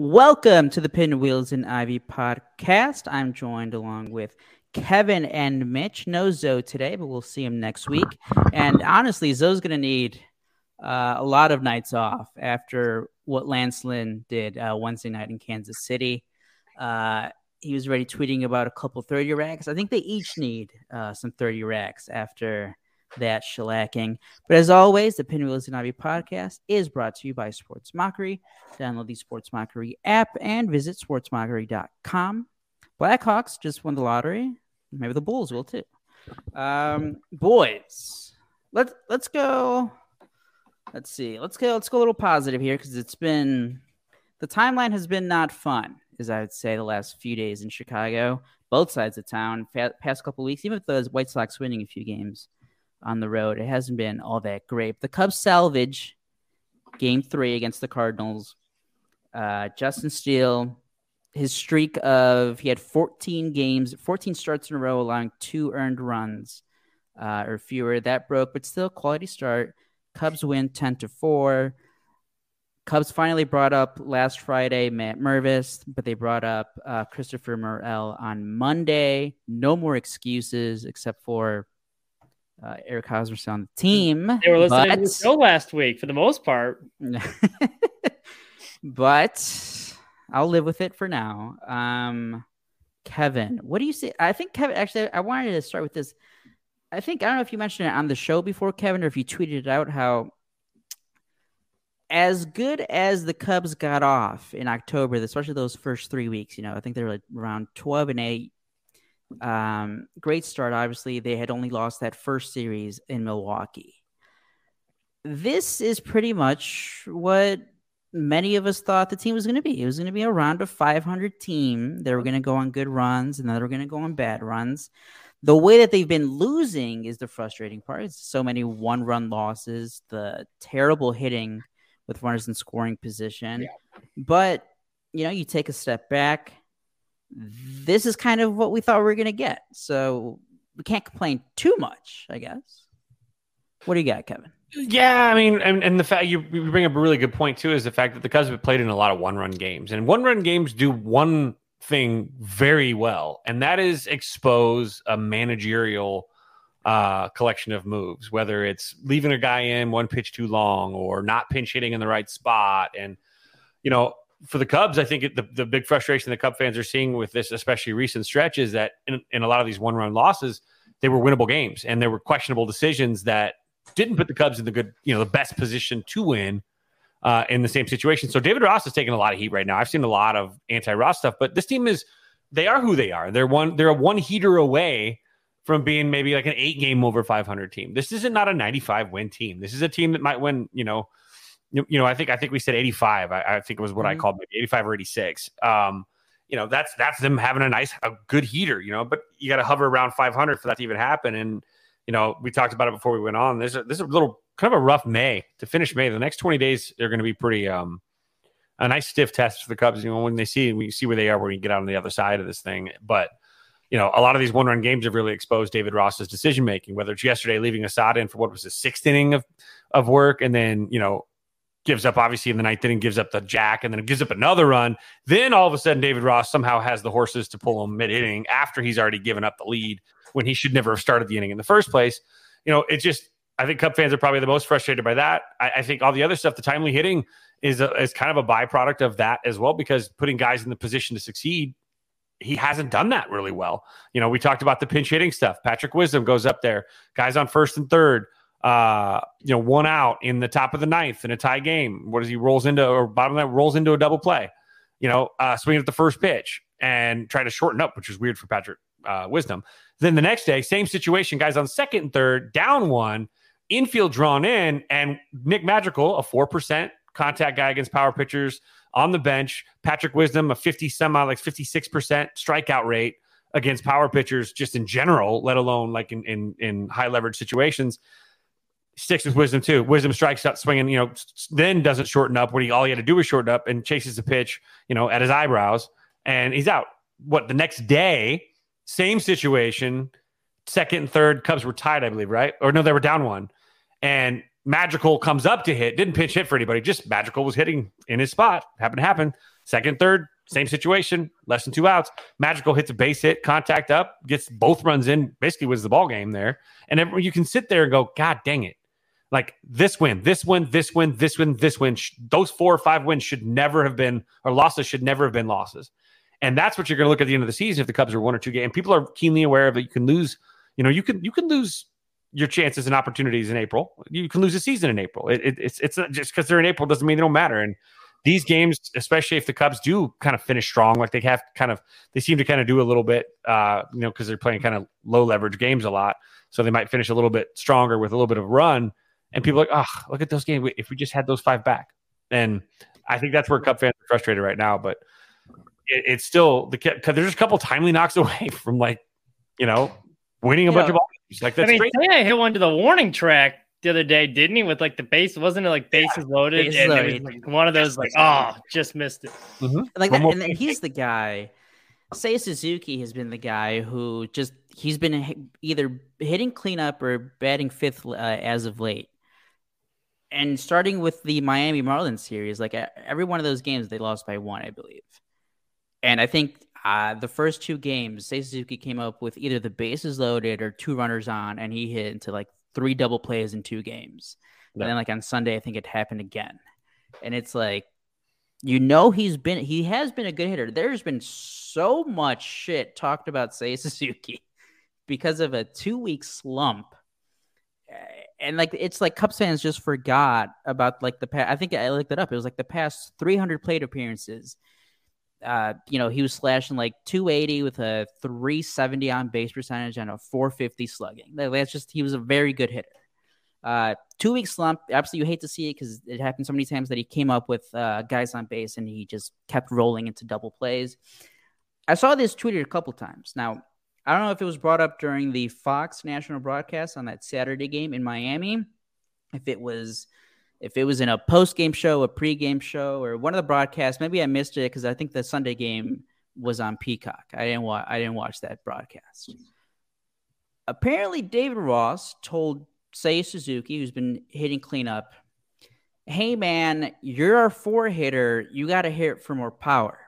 Welcome to the Pinwheels and Ivy podcast. I'm joined along with Kevin and Mitch. No Zoe today, but we'll see him next week. And honestly, Zoe's going to need uh, a lot of nights off after what Lance Lynn did uh, Wednesday night in Kansas City. Uh, he was already tweeting about a couple 30 racks. I think they each need uh, some 30 racks after that shellacking. But as always, the Pinwheels and Ivy podcast is brought to you by Sports Mockery. Download the Sports Mockery app and visit sportsmockery.com. Blackhawks just won the lottery. Maybe the Bulls will too. Um, boys, let's let's go. Let's see. Let's go. Let's go a little positive here because it's been the timeline has been not fun, as I would say, the last few days in Chicago, both sides of town, past couple weeks, even with the White Sox winning a few games on the road. It hasn't been all that great. The Cubs salvage game three against the Cardinals. Uh, Justin Steele, his streak of he had 14 games, 14 starts in a row, allowing two earned runs uh, or fewer. That broke, but still quality start. Cubs win 10 to 4. Cubs finally brought up last Friday Matt Mervis, but they brought up uh, Christopher Morel on Monday. No more excuses except for uh, Eric Hosmer's on the team. They were listening but... to the show last week for the most part. but I'll live with it for now. Um, Kevin, what do you say? I think Kevin, actually, I wanted to start with this. I think, I don't know if you mentioned it on the show before, Kevin, or if you tweeted it out how as good as the Cubs got off in October, especially those first three weeks, you know, I think they were like around 12 and 8 um, great start. Obviously, they had only lost that first series in Milwaukee. This is pretty much what many of us thought the team was going to be. It was going to be around a 500 team. They were going to go on good runs and then they were going to go on bad runs. The way that they've been losing is the frustrating part. It's so many one run losses, the terrible hitting with runners in scoring position. Yeah. But, you know, you take a step back this is kind of what we thought we were going to get. So we can't complain too much, I guess. What do you got, Kevin? Yeah, I mean, and, and the fact you, you bring up a really good point too is the fact that the Cubs have played in a lot of one run games, and one run games do one thing very well, and that is expose a managerial uh, collection of moves, whether it's leaving a guy in one pitch too long or not pinch hitting in the right spot, and you know for the Cubs, I think the, the big frustration the Cub fans are seeing with this, especially recent stretch, is that in, in a lot of these one run losses, they were winnable games and there were questionable decisions that didn't put the Cubs in the good, you know, the best position to win uh, in the same situation. So David Ross is taking a lot of heat right now. I've seen a lot of anti Ross stuff, but this team is they are who they are. They're one they're a one heater away from being maybe like an eight game over 500 team. This isn't not a 95 win team. This is a team that might win, you know, you, know, I think I think we said 85. I, I think it was what mm-hmm. I called maybe 85 or 86. Um, you know, that's that's them having a nice, a good heater. You know, but you got to hover around 500 for that to even happen. And you know, we talked about it before we went on. There's a, there's a little kind of a rough May to finish May. The next 20 days they're going to be pretty um a nice stiff test for the Cubs. You know, when they see we see where they are when you get out on the other side of this thing, but you know, a lot of these one run games have really exposed David Ross's decision making, whether it's yesterday leaving Assad in for what was the sixth inning of, of work, and then, you know, gives up obviously in the ninth inning, gives up the jack, and then gives up another run. Then all of a sudden, David Ross somehow has the horses to pull him mid inning after he's already given up the lead when he should never have started the inning in the first place. You know, it just I think Cub fans are probably the most frustrated by that. I, I think all the other stuff, the timely hitting, is a, is kind of a byproduct of that as well because putting guys in the position to succeed. He hasn't done that really well. You know, we talked about the pinch hitting stuff. Patrick Wisdom goes up there, guys on first and third uh, you know, one out in the top of the ninth in a tie game. What does he rolls into or bottom of that rolls into a double play? You know, uh, swinging at the first pitch and try to shorten up, which is weird for Patrick uh, Wisdom. Then the next day, same situation, guys on second and third, down one, infield drawn in, and Nick Madrigal, a four percent contact guy against power pitchers on the bench. Patrick Wisdom, a fifty semi like fifty six percent strikeout rate against power pitchers just in general, let alone like in in, in high leverage situations. Sticks with wisdom too. Wisdom strikes out swinging, you know, then doesn't shorten up when he all he had to do was shorten up and chases the pitch, you know, at his eyebrows, and he's out. What the next day, same situation, second and third, Cubs were tied, I believe, right? Or no, they were down one. And Madrigal comes up to hit, didn't pitch hit for anybody, just Madrigal was hitting in his spot. Happened to happen. Second, third, same situation, less than two outs. Madrigal hits a base hit, contact up, gets both runs in, basically was the ball game there. And you can sit there and go, God dang it. Like this win, this win, this win, this win, this win. Those four or five wins should never have been, or losses should never have been losses. And that's what you're going to look at the end of the season if the Cubs are one or two games. People are keenly aware of that you can lose, you know, you can you can lose your chances and opportunities in April. You can lose a season in April. It, it, it's it's not just because they're in April doesn't mean they don't matter. And these games, especially if the Cubs do kind of finish strong, like they have kind of, they seem to kind of do a little bit, uh, you know, because they're playing kind of low leverage games a lot. So they might finish a little bit stronger with a little bit of run. And people are like, oh, look at those games. If we just had those five back. And I think that's where Cub fans are frustrated right now. But it, it's still the because there's a couple timely knocks away from like, you know, winning a bunch of ball games. Like that's I mean, great. I hit one to the warning track the other day, didn't he? With like the base, wasn't it like bases yeah, loaded? Bases and loaded. it was like one of those like, oh, just missed it. Mm-hmm. Like that, and then he's the guy. Seiya Suzuki has been the guy who just he's been either hitting cleanup or batting fifth uh, as of late. And starting with the Miami Marlins series, like every one of those games, they lost by one, I believe. And I think uh, the first two games, Seiya Suzuki came up with either the bases loaded or two runners on, and he hit into like three double plays in two games. Yeah. And then like on Sunday, I think it happened again. And it's like, you know, he's been he has been a good hitter. There's been so much shit talked about Seiya Suzuki because of a two week slump. And like it's like Cubs fans just forgot about like the past. I think I looked it up. It was like the past 300 plate appearances uh, you know, he was slashing like 280 with a 370 on base percentage and a 450 slugging. That's just he was a very good hitter. Uh, two week slump. Absolutely, you hate to see it because it happened so many times that he came up with uh, guys on base and he just kept rolling into double plays. I saw this tweeted a couple times. Now, I don't know if it was brought up during the Fox national broadcast on that Saturday game in Miami, if it was if it was in a post game show, a pre game show, or one of the broadcasts. Maybe I missed it because I think the Sunday game was on Peacock. I didn't watch. I didn't watch that broadcast. Apparently, David Ross told Seiya Suzuki, who's been hitting cleanup, "Hey man, you're a four hitter. You got to hit for more power."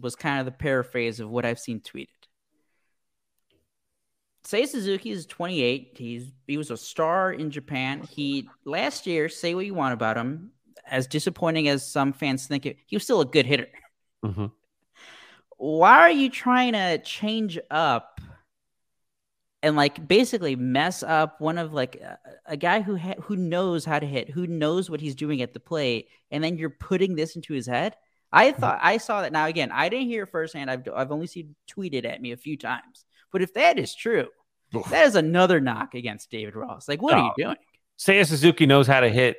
Was kind of the paraphrase of what I've seen tweeted. Seiya Suzuki is 28. He's he was a star in Japan. He last year, say what you want about him, as disappointing as some fans think it, he was still a good hitter. Mm-hmm. Why are you trying to change up and like basically mess up one of like a, a guy who ha- who knows how to hit, who knows what he's doing at the plate, and then you're putting this into his head? I mm-hmm. thought I saw that. Now again, I didn't hear it firsthand. I've I've only seen tweeted at me a few times. But if that is true, Oof. That is another knock against David Ross. Like, what are you doing? Seiya Suzuki knows how to hit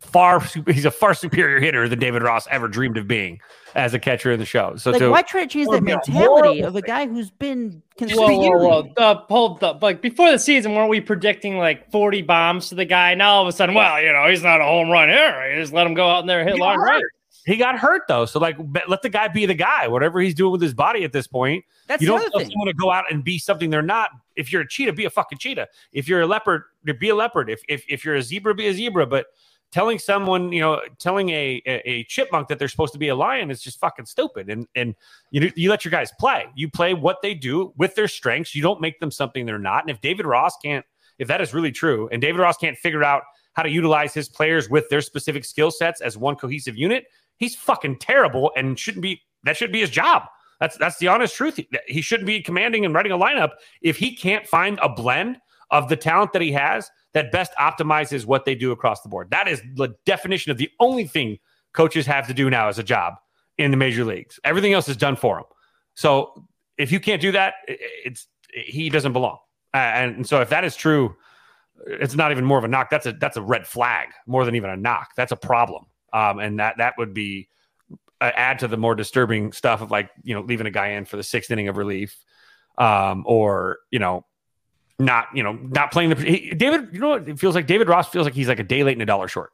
far he's a far superior hitter than David Ross ever dreamed of being as a catcher in the show. So like, to, why try to change that mentality of a guy who's been whoa, whoa, whoa. Uh, hold up. Like before the season, weren't we predicting like 40 bombs to the guy? Now all of a sudden, well, you know, he's not a home run hitter. You just let him go out in there and hit long right. He got hurt though, so like let the guy be the guy. Whatever he's doing with his body at this point, That's you don't tell someone to go out and be something they're not. If you're a cheetah, be a fucking cheetah. If you're a leopard, be a leopard. If if, if you're a zebra, be a zebra. But telling someone, you know, telling a, a, a chipmunk that they're supposed to be a lion is just fucking stupid. And and you you let your guys play. You play what they do with their strengths. You don't make them something they're not. And if David Ross can't, if that is really true, and David Ross can't figure out how to utilize his players with their specific skill sets as one cohesive unit, he's fucking terrible and shouldn't be that should be his job. That's that's the honest truth. He shouldn't be commanding and running a lineup if he can't find a blend of the talent that he has that best optimizes what they do across the board. That is the definition of the only thing coaches have to do now as a job in the major leagues. Everything else is done for him. So if you can't do that, it's he doesn't belong. And so if that is true, it's not even more of a knock. That's a that's a red flag more than even a knock. That's a problem um, and that that would be uh, add to the more disturbing stuff of like you know leaving a guy in for the sixth inning of relief, um, or you know not you know not playing the he, David. You know what it feels like? David Ross feels like he's like a day late and a dollar short.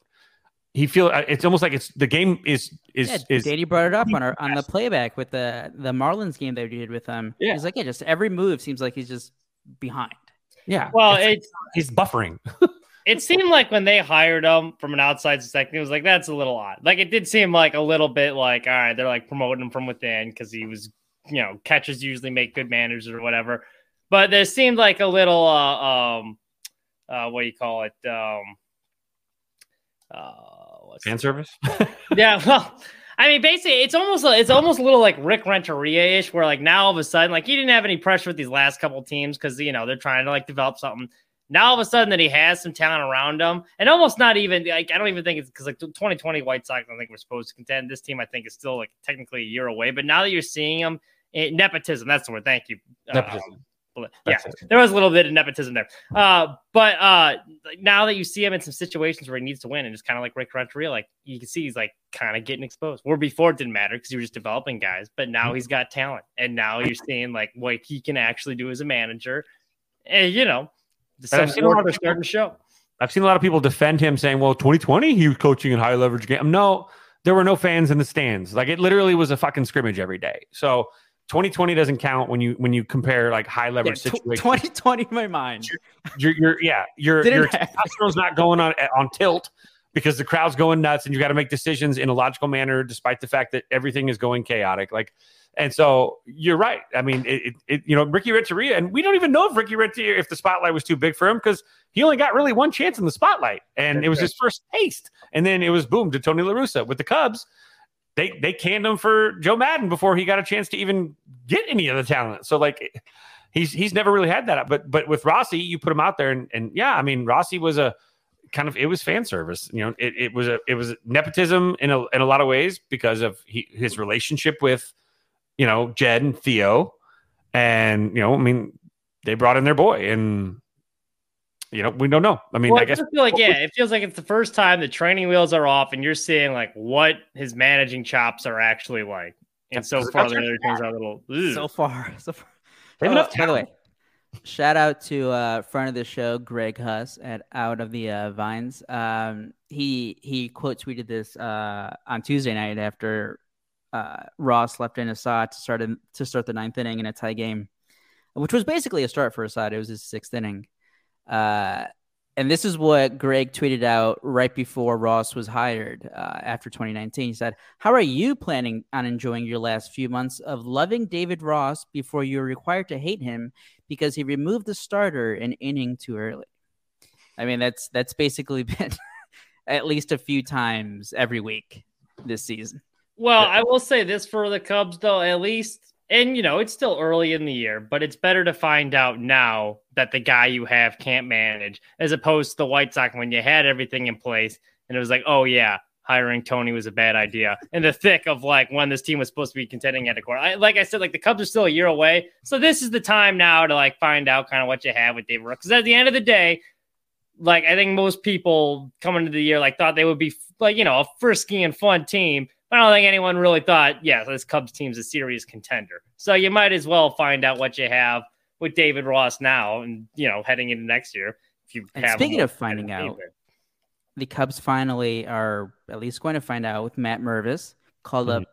He feel uh, it's almost like it's the game is is Yeah, is Danny brought it up on our on the playback with the the Marlins game they did with him. Yeah. He's like, yeah, just every move seems like he's just behind. yeah. Well, it's- it's he's buffering. it seemed like when they hired him from an outside perspective, it was like that's a little odd. Like it did seem like a little bit like all right, they're like promoting him from within because he was, you know, catchers usually make good managers or whatever. But there seemed like a little, uh, um, uh, what do you call it? Um, uh, what's Fan service. yeah, well, I mean, basically, it's almost it's almost a little like Rick Renteria ish, where like now all of a sudden, like he didn't have any pressure with these last couple teams because you know they're trying to like develop something. Now all of a sudden that he has some talent around him, and almost not even like I don't even think it's because like 2020 White Sox, I think we're supposed to contend. This team, I think, is still like technically a year away. But now that you're seeing him, eh, nepotism, that's the word. Thank you. Uh, Nepotism. but- yeah, there was a little bit of nepotism there. Uh, but uh, now that you see him in some situations where he needs to win, and it's kind of like Rick Renteria, like you can see he's like kind of getting exposed. Where before it didn't matter because you were just developing guys, but now he's got talent, and now you're seeing like what he can actually do as a manager. And you know, I've seen a lot of are starting to show. I've seen a lot of people defend him saying, well, 2020, he was coaching in high leverage game. No, there were no fans in the stands. Like it literally was a fucking scrimmage every day. So 2020 doesn't count when you when you compare like high leverage tw- situations. 2020 in my mind. You're, you're yeah, your your testosterone's not going on eh, on tilt because the crowd's going nuts and you got to make decisions in a logical manner despite the fact that everything is going chaotic. Like and so you're right. I mean, it, it, you know, Ricky Renteria, and we don't even know if Ricky Renteria, if the spotlight was too big for him, because he only got really one chance in the spotlight, and it was his first taste. And then it was boom to Tony La Russa with the Cubs. They they canned him for Joe Maddon before he got a chance to even get any of the talent. So like he's he's never really had that. But but with Rossi, you put him out there, and and yeah, I mean Rossi was a kind of it was fan service. You know, it, it was a it was nepotism in a in a lot of ways because of he, his relationship with you know Jed and Theo, and you know I mean they brought in their boy, and you know we don't know. I mean Well, I I guess feel like yeah, it feels like it's the first time the training wheels are off, and you're seeing like what his managing chops are actually like. And so far, the other things are a little. ugh. So far, so far. They have Oh, enough by the way, shout out to uh, friend of the show, Greg Huss at Out of the uh, Vines. Um, he he quote tweeted this uh, on Tuesday night after uh, Ross left in Assad to start in, to start the ninth inning in a tie game, which was basically a start for Assad. It was his sixth inning. Uh, and this is what Greg tweeted out right before Ross was hired uh, after 2019. He said, How are you planning on enjoying your last few months of loving David Ross before you're required to hate him because he removed the starter an inning too early? I mean, that's that's basically been at least a few times every week this season. Well, I will say this for the Cubs, though, at least, and you know, it's still early in the year, but it's better to find out now that the guy you have can't manage as opposed to the White Sox when you had everything in place and it was like, oh, yeah, hiring Tony was a bad idea. In the thick of like when this team was supposed to be contending at a core. I, like I said, like the Cubs are still a year away. So this is the time now to like find out kind of what you have with David Ross. Because at the end of the day, like I think most people coming into the year like thought they would be like, you know, a frisky and fun team. But I don't think anyone really thought, yeah, this Cubs team's a serious contender. So you might as well find out what you have with David Ross now, and you know, heading into next year. If you And speaking of finding out, paper. The Cubs finally are at least going to find out with Matt Mervis. Called up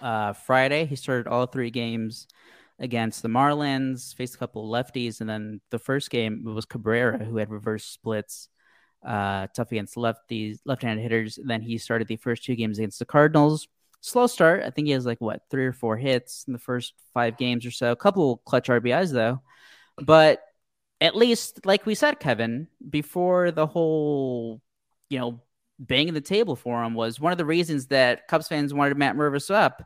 uh, Friday. He started all three games against the Marlins, faced a couple of lefties, and then the first game it was Cabrera who had reverse splits, uh, tough against lefties, left-handed hitters. then he started the first two games against the Cardinals. Slow start. I think he has like what three or four hits in the first five games or so. A couple clutch RBIs though, but at least, like we said, Kevin, before the whole, you know, banging the table for him was one of the reasons that Cubs fans wanted Matt Mervis up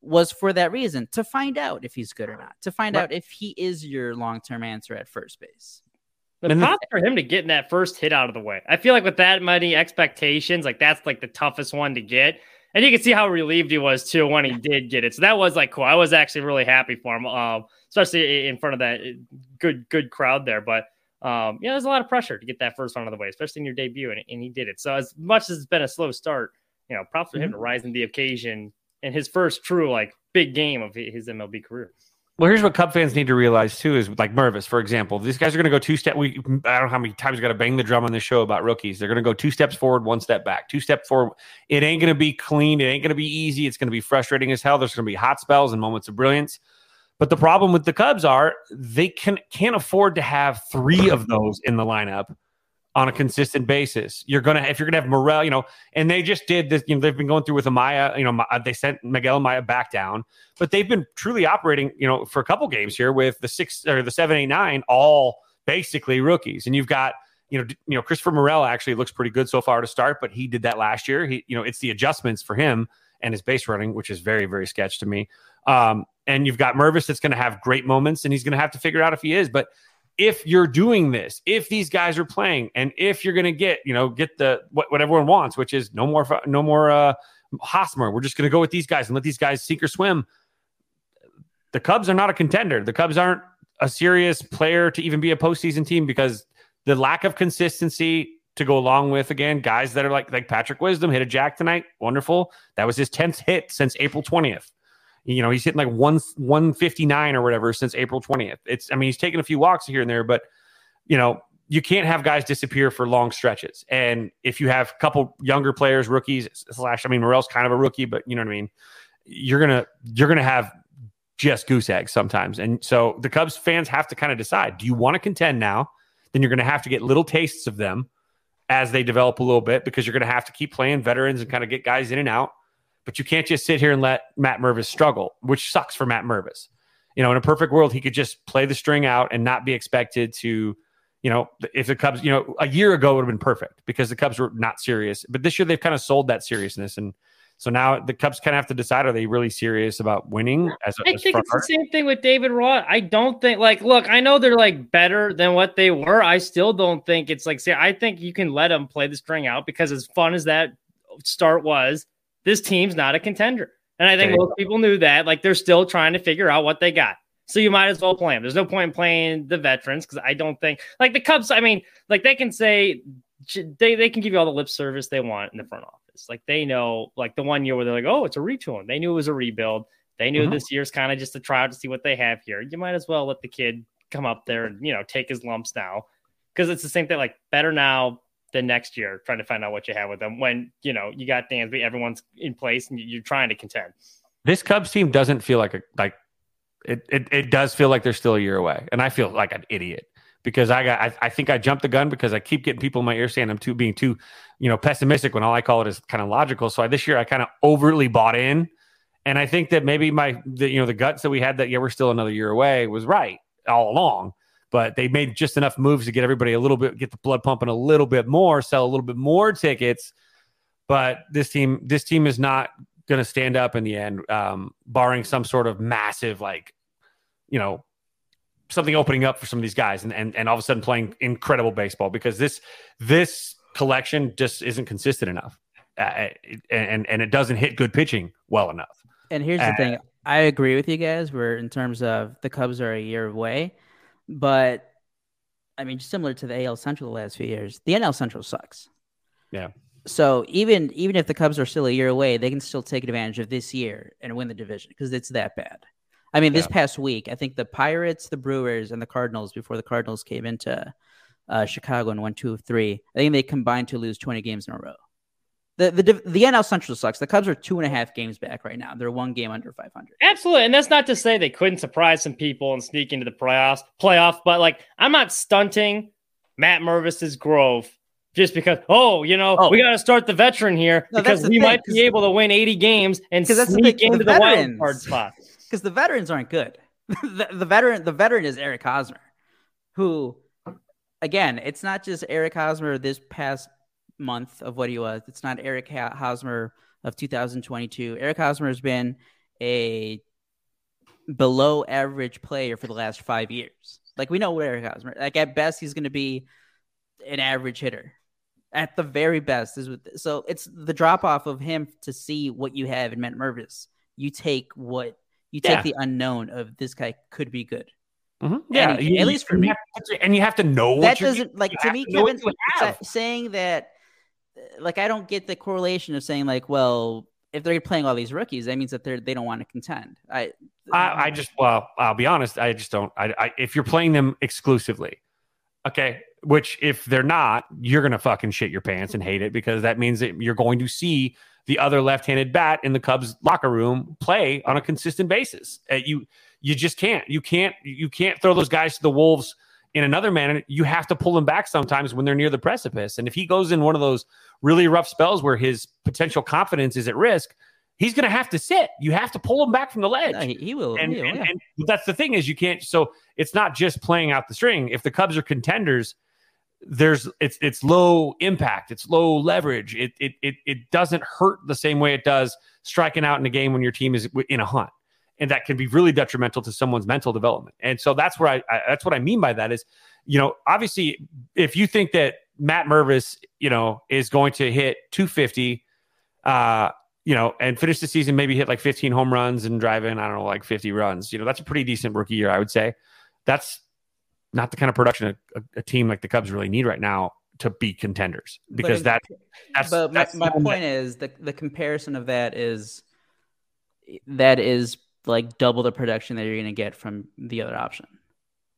was for that reason to find out if he's good or not, to find Right. out if he is your long term answer at first base. The And the- for him to getting that first hit out of the way. I feel like with that many expectations, like that's like the toughest one to get. And you can see how relieved he was too when he did get it. So that was like cool. I was actually really happy for him, um, especially in front of that uh, good good crowd there. But um, yeah, there's a lot of pressure to get that first one out of the way, especially in your debut, and, and he did it. So as much as it's been a slow start, you know, props for him to rise in the occasion in his first true like big game of his MLB career. Well, here's what Cub fans need to realize too: is like Mervis, for example, these guys are going to go two step. We I don't know how many times we got to bang the drum on this show about rookies. They're going to go two steps forward, one step back, two step forward. It ain't going to be clean. It ain't going to be easy. It's going to be frustrating as hell. There's going to be hot spells and moments of brilliance. But the problem with the Cubs are they can can't afford to have three of those in the lineup on a consistent basis. You're gonna if you're gonna have Morel, you know, and they just did this. You know, they've been going through with Amaya. You know, they sent Miguel Amaya back down, but they've been truly operating. You know, for a couple games here with the six or the seven, eight, nine, all basically rookies, and you've got. You know, you know, Christopher Morel actually looks pretty good so far to start, but he did that last year. He, you know, it's the adjustments for him and his base running, which is very, very sketch to me. Um, and you've got Mervis that's going to have great moments, and he's going to have to figure out if he is. But if you're doing this, if these guys are playing, and if you're going to get, you know, get the what, what everyone wants, which is no more, no more uh, Hosmer. We're just going to go with these guys and let these guys sink or swim. The Cubs are not a contender. The Cubs aren't a serious player to even be a postseason team because the lack of consistency to go along with again guys that are like like Patrick Wisdom hit a jack tonight. Wonderful. That was his tenth hit since April twentieth. You know, he's hitting like one 159 or whatever since April 20th. It's I mean, he's taking a few walks here and there, but you know, you can't have guys disappear for long stretches. And if you have a couple younger players, rookies slash, I mean, Morel's kind of a rookie, but you know what I mean. You're gonna you're gonna have just goose eggs sometimes, and so the Cubs fans have to kind of decide: do you want to contend now? Then you're gonna have to get little tastes of them as they develop a little bit because you're gonna have to keep playing veterans and kind of get guys in and out. But you can't just sit here and let Matt Mervis struggle, which sucks for Matt Mervis. You know, in a perfect world, he could just play the string out and not be expected to, you know, if the Cubs, you know, a year ago would have been perfect because the Cubs were not serious. But this year they've kind of sold that seriousness. And so now the Cubs kind of have to decide are they really serious about winning? As a, I as think it's the same thing with David Ross. I don't think like look, I know they're like better than what they were. I still don't think it's like say I think you can let them play the string out because as fun as that start was, this team's not a contender. And I think most people knew that. Like they're still trying to figure out what they got. So you might as well play them. There's no point in playing the veterans because I don't think like the Cubs. I mean, like they can say they they can give you all the lip service they want in the front office. Like they know, like the one year where they're like, oh, it's a retool. They knew it was a rebuild. They knew mm-hmm. this year's kind of just a trial to see what they have here. You might as well let the kid come up there and you know take his lumps now because it's the same thing. Like better now, than next year trying to find out what you have with them when you know you got Dansby, everyone's in place and you're trying to contend. This Cubs team doesn't feel like a like it, it, it does feel like they're still a year away, and I feel like an idiot because I got I, I think I jumped the gun because I keep getting people in my ear saying I'm too being too you know pessimistic when all I call it is kind of logical. So I, this year I kind of overly bought in, and I think that maybe my the, you know the guts that we had that yeah we're still another year away was right all along but they made just enough moves to get everybody a little bit, get the blood pumping a little bit more, sell a little bit more tickets. But this team, this team is not going to stand up in the end, um, barring some sort of massive, like, you know, something opening up for some of these guys, and and and all of a sudden playing incredible baseball because this this collection just isn't consistent enough, uh, and and it doesn't hit good pitching well enough. And here's the uh, thing, I agree with you guys. Where in terms of the Cubs are a year away but I mean, similar to the AL Central the last few years, the NL Central sucks. Yeah. So even even if the Cubs are still a year away, they can still take advantage of this year and win the division because it's that bad. I mean, this past week, I think the Pirates, the Brewers, and the Cardinals, before the Cardinals came into uh, Chicago and won two of three, I think they combined to lose 20 games in a row. The, the the NL Central sucks. The Cubs are two and a half games back right now. They're one game under 500. Absolutely, and that's not to say they couldn't surprise some people and sneak into the playoffs. Playoff, but like I'm not stunting Matt Mervis's growth just because. Oh, you know, oh. we got to start the veteran here no, because we thing, might be able to win 80 games and sneak the into the, the wild card spot. Because the veterans aren't good. the, the veteran, the veteran is Eric Hosmer, who, again, it's not just Eric Hosmer this past month of what he was. It's not Eric Hosmer of 2022. Eric Hosmer has been a below average player for the last five years. Like we know what Eric Hosmer. Like at best, he's going to be an average hitter. At the very best, is with, so it's the drop off of him to see what you have in Matt Mervis. You take what you take yeah. the unknown of this guy could be good. Mm-hmm. Yeah, you, at least for me. To, and you have to know that doesn't like to me, Kevin. Saying that like I don't get the correlation of saying like, well, if they're playing all these rookies, that means that they're they don't want to contend. I I, I just well, I'll be honest. I just don't. I, I if you're playing them exclusively, okay. Which if they're not, you're gonna fucking shit your pants and hate it because that means that you're going to see the other left-handed bat in the Cubs locker room play on a consistent basis. Uh, you you just can't. You can't. You can't throw those guys to the wolves in another manner. You have to pull them back sometimes when they're near the precipice. And if he goes in one of those really rough spells where his potential confidence is at risk, he's going to have to sit. You have to pull him back from the ledge. no, he, he will. And, he will, and- and that's the thing is you can't. So it's not just playing out the string. If the Cubs are contenders, there's it's it's low impact, it's low leverage. It it it it doesn't hurt the same way it does striking out in a game when your team is in a hunt, and that can be really detrimental to someone's mental development. And so that's where I, I that's what I mean by that is, you know, obviously if you think that Matt Mervis, you know, is going to hit 250, uh, you know, and finish the season, maybe hit like 15 home runs and drive in, I don't know, like 50 runs. You know, that's a pretty decent rookie year, I would say. That's not the kind of production a, a, a team like the Cubs really need right now to be contenders because But that that's but my, that's my something that- point is the the comparison of that is that is like double the production that you're going to get from the other option.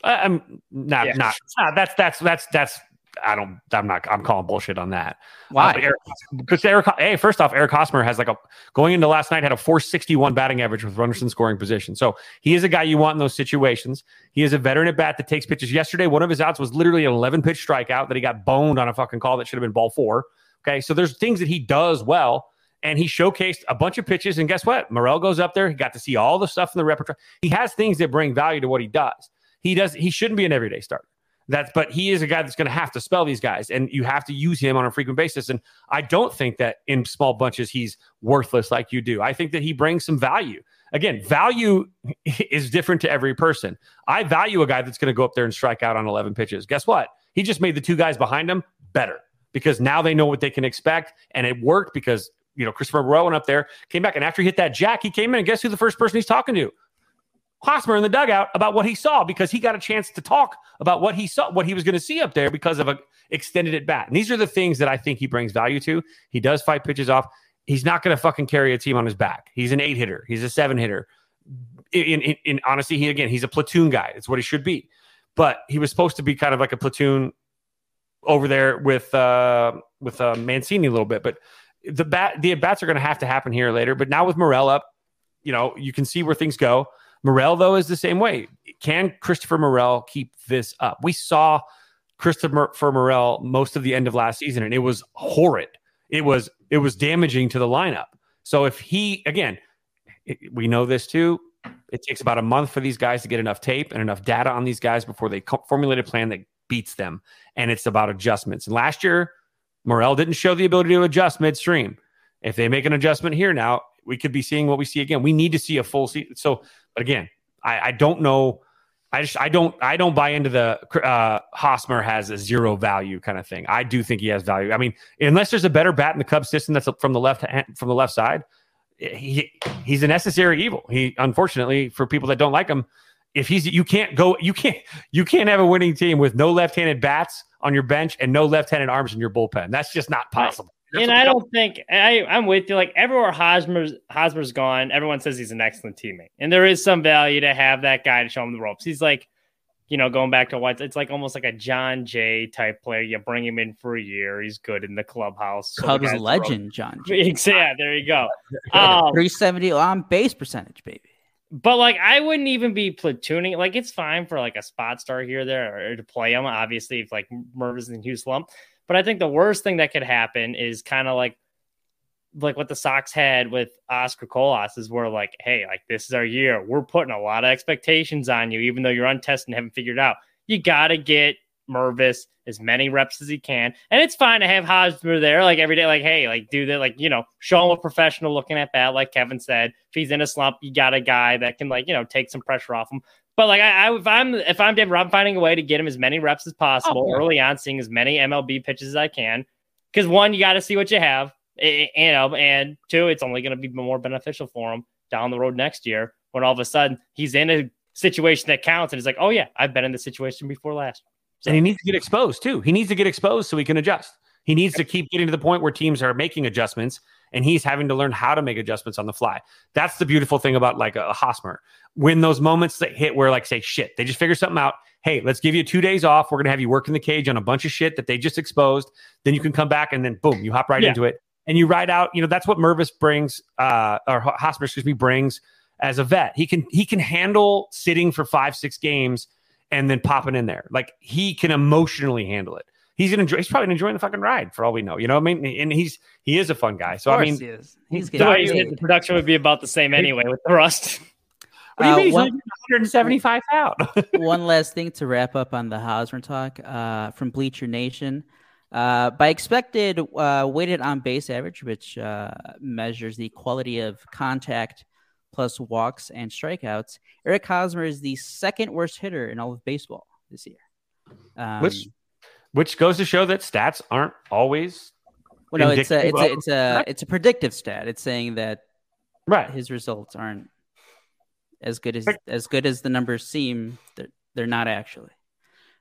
I- I'm not Yeah. not, not that's that's that's that's I don't I'm not I'm calling bullshit on that. Why? Uh, Eric, because Eric, hey, first off, Eric Hosmer has like a going into last night had a 461 batting average with runners in scoring position. So he is a guy you want in those situations. He is a veteran at bat that takes pitches. Yesterday, one of his outs was literally an 11 pitch strikeout that he got boned on a fucking call that should have been ball four. Okay, so there's things that he does well. And he showcased a bunch of pitches. And guess what? Morel goes up there. He got to see all the stuff in the repertoire. He has things that bring value to what he does. He does. He shouldn't be an everyday starter. That's but he is a guy that's going to have to spell these guys, and you have to use him on a frequent basis. And I don't think that in small bunches he's worthless like you do. I think that he brings some value. Again, value is different to every person. I value a guy that's going to go up there and strike out on 11 pitches. Guess what? He just made the two guys behind him better because now they know what they can expect, and it worked because you know Christopher Morel went up there, came back, and after he hit that jack, he came in and guess who the first person he's talking to? Hosmer in the dugout about what he saw because he got a chance to talk about what he saw, what he was going to see up there because of a extended at bat. And these are the things that I think he brings value to. He does fight pitches off. He's not going to fucking carry a team on his back. He's an eight hitter. He's a seven hitter. In, in, in honesty, he again, he's a platoon guy. It's what he should be. But he was supposed to be kind of like a platoon over there with uh with uh, Mancini a little bit. But the bat, the at bats are going to have to happen here later. But now with Morel up, you know, you can see where things go. Morel, though, is the same way. Can Christopher Morel keep this up? We saw Christopher Morel most of the end of last season, and it was horrid. It was it was damaging to the lineup. So if he again, it, we know this too. It takes about a month for these guys to get enough tape and enough data on these guys before they co- formulate a plan that beats them. And it's about adjustments. And last year, Morel didn't show the ability to adjust midstream. If they make an adjustment here now, we could be seeing what we see again. We need to see a full season. So, but again, I, I don't know. I just I don't I don't buy into the uh, Hosmer has a zero value kind of thing. I do think he has value. I mean, unless there's a better bat in the Cubs system that's from the left hand, from the left side, he he's a necessary evil. He unfortunately for people that don't like him, if he's you can't go you can't you can't have a winning team with no left-handed bats on your bench and no left-handed arms in your bullpen. That's just not possible. That's and I don't think I, I'm with you. Like everywhere Hosmer's Hosmer's gone, everyone says he's an excellent teammate, and there is some value to have that guy to show him the ropes. He's like, you know, going back to what it's like, almost like a Jon Jay type player. You bring him in for a year, he's good in the clubhouse. so the Cubs guys throw- legend, Jon. Jay. Yeah, there you go. Um, 370 on base percentage, baby. But like, I wouldn't even be platooning. Like, it's fine for like a spot star here or there or to play him. Obviously, if like Mervis and Hughes slump. But I think the worst thing that could happen is kind of like like what the Sox had with Oscar Colas is where like, hey, like this is our year. We're putting a lot of expectations on you, even though you're untested and haven't figured out. You gotta get Mervis as many reps as he can. And it's fine to have Hosmer there like every day, like, hey, like do that, like, you know, show him a professional looking at bat, like Kevin said. If he's in a slump, you got a guy that can like, you know, take some pressure off him. But like I, I if I'm if I'm Denver, I'm finding a way to get him as many reps as possible Oh, yeah. early on, seeing as many MLB pitches as I can. Because one, you got to see what you have, eh, eh, you know, and two, it's only going to be more beneficial for him down the road next year when all of a sudden he's in a situation that counts and he's like, oh yeah, I've been in this situation before last. and he needs to get exposed too. He needs to get exposed so he can adjust. He needs to keep getting to the point where teams are making adjustments and he's having to learn how to make adjustments on the fly. That's the beautiful thing about like a, a Hosmer. When those moments that hit where like say shit, they just figure something out. Hey, let's give you two days off. We're gonna have you work in the cage on a bunch of shit that they just exposed. Then you can come back and then boom, you hop right Yeah. into it and you ride out. You know that's what Mervis brings, uh, or Ho- Hosmer, excuse me, brings as a vet. He can he can handle sitting for five six games and then popping in there. Like he can emotionally handle it. He's gonna enjoy. He's probably enjoying the fucking ride for all we know. You know what I mean? And he's he is a fun guy. So Of I mean, he is. he's The getting way you hit paid. the production would be about the same anyway with the rust. what do you Uh, mean? One- only 175 out. one last thing to wrap up on the Hosmer talk uh, from Bleacher Nation. Uh, by expected uh, weighted on base average, which uh, measures the quality of contact plus walks and strikeouts, Eric Hosmer is the second worst hitter in all of baseball this year. Um, Which which goes to show that stats aren't always well, no, it's a it's a it's a it's a predictive stat. It's saying that right. his results aren't as good as as good as the numbers seem. They're they're not actually.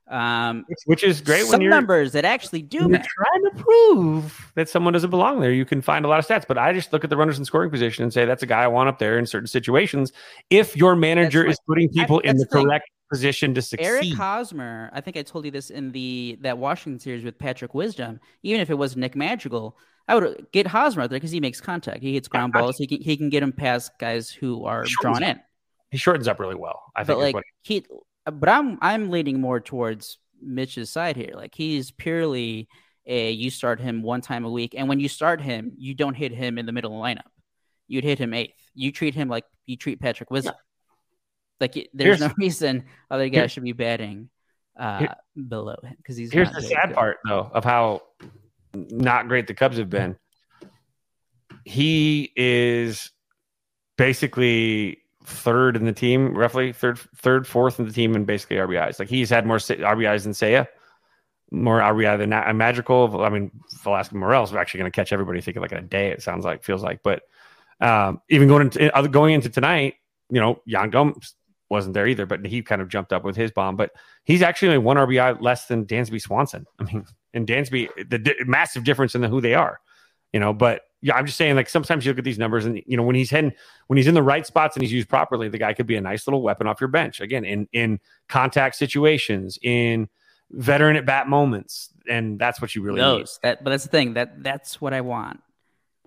Um, Which, is great some numbers that actually do you're matter. trying to prove that someone doesn't belong there. You can find a lot of stats, but I just look at the runners in scoring position and say that's a guy I want up there in certain situations. If your manager That's is putting people in the the correct position to succeed, Eric Hosmer, I think I told you this in the that Washington series with Patrick Wisdom. Even if it was Nick Madrigal, I would get Hosmer out there because he makes contact. He hits ground Yeah, balls. He can he can get him past guys who are drawn he's- in. he shortens up really well. I But think. like what- he, but I'm I'm leaning more towards Mitch's side here. Like he's purely a you start him one time a week, and when you start him, you don't hit him in the middle of the lineup. You'd hit him eighth. You treat him like you treat Patrick Wisdom. Like it- there's Here's- no reason other guys should be batting uh, here- below him because he's. Here's the sad good. part, though, of how not great the Cubs have been. He is basically third in the team, roughly third, third, fourth in the team, in basically RBIs. Like he's had more RBIs than Seiya, more RBI than Madrigal. I mean, Velasquez Morel's actually going to catch everybody thinking like in a day. It sounds like, feels like, but um, even going into other going into tonight, you know, Yan Gomes wasn't there either, but he kind of jumped up with his bomb. But he's actually only one RBI less than Dansby Swanson. I mean, and Dansby, the di- massive difference in the, who they are, you know. But yeah, I'm just saying, like sometimes you look at these numbers, and you know, when he's heading, when he's in the right spots and he's used properly, the guy could be a nice little weapon off your bench. Again, in in contact situations, in veteran at bat moments, and that's what you really need. That, but that's the thing that that's what I want.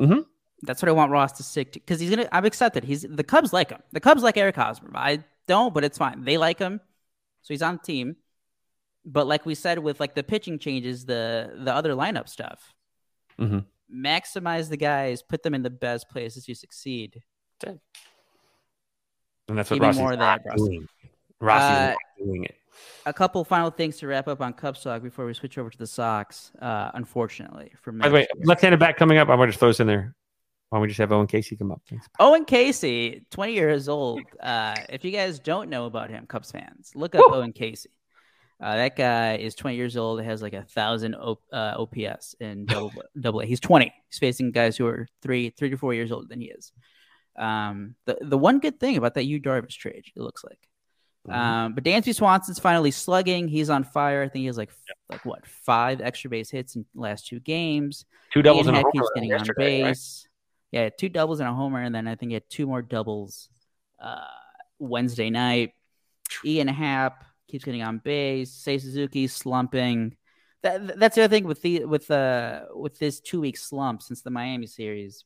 Mhm. That's what I want Ross to stick to because he's gonna. I'm accepted. He's the Cubs like him. The Cubs like Eric Hosmer. I don't, but it's fine. They like him, so he's on the team. But like we said with like the pitching changes, the the other lineup stuff, Mhm. maximize the guys, put them in the best places to succeed. And that's what me Rossi's more that, Rossi. doing. Rossi's Uh, doing it. A couple final things to wrap up on Cubs talk before we switch over to the Sox. Uh, unfortunately, for By the way, left-handed back coming up. I might just throw this in there. Why don't we just have Owen Caissie come up? Thanks. Owen Caissie, 20 years old. Uh, if you guys don't know about him, Cubs fans, look up Owen Caissie. Uh, that guy is 20 years old, has like a thousand o- uh, OPS in double, double A. He's 20. He's facing guys who are three, three to four years older than he is. Um, the the one good thing about that Yu Darvish trade, it looks like. Mhm. Um, but Dansby Swanson's finally slugging. He's on fire. I think he has like like what five extra base hits in the last two games. Two doubles Ian and a Happ homer keeps getting on yesterday, right? Yeah, two doubles and a homer, and then I think he had two more doubles uh, Wednesday night. Ian Happ keeps getting on base. Seiya Suzuki slumping. That, that's the other thing with the with uh with this two week slump since the Miami series.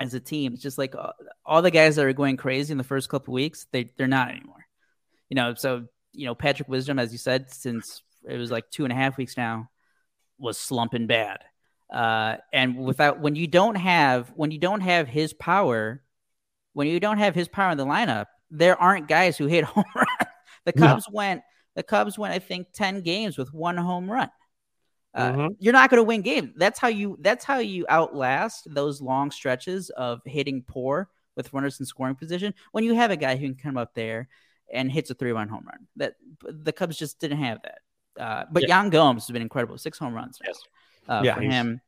As a team, it's just like uh, all the guys that are going crazy in the first couple weeks, they they're not anymore. You know, so you know Patrick Wisdom, as you said, since it was like two and a half weeks now, was slumping bad. Uh, and without when you don't have when you don't have his power, when you don't have his power in the lineup, there aren't guys who hit home run. the No. Cubs went the Cubs went I think ten games with one home run. Uh, Mhm. You're not going to win games. That's how you that's how you outlast those long stretches of hitting poor with runners in scoring position when you have a guy who can come up there and hits a three run home run. That the Cubs just didn't have that. Uh, but Yan Gomes has been incredible. Six home runs. Yes. Uh, Yeah, for him.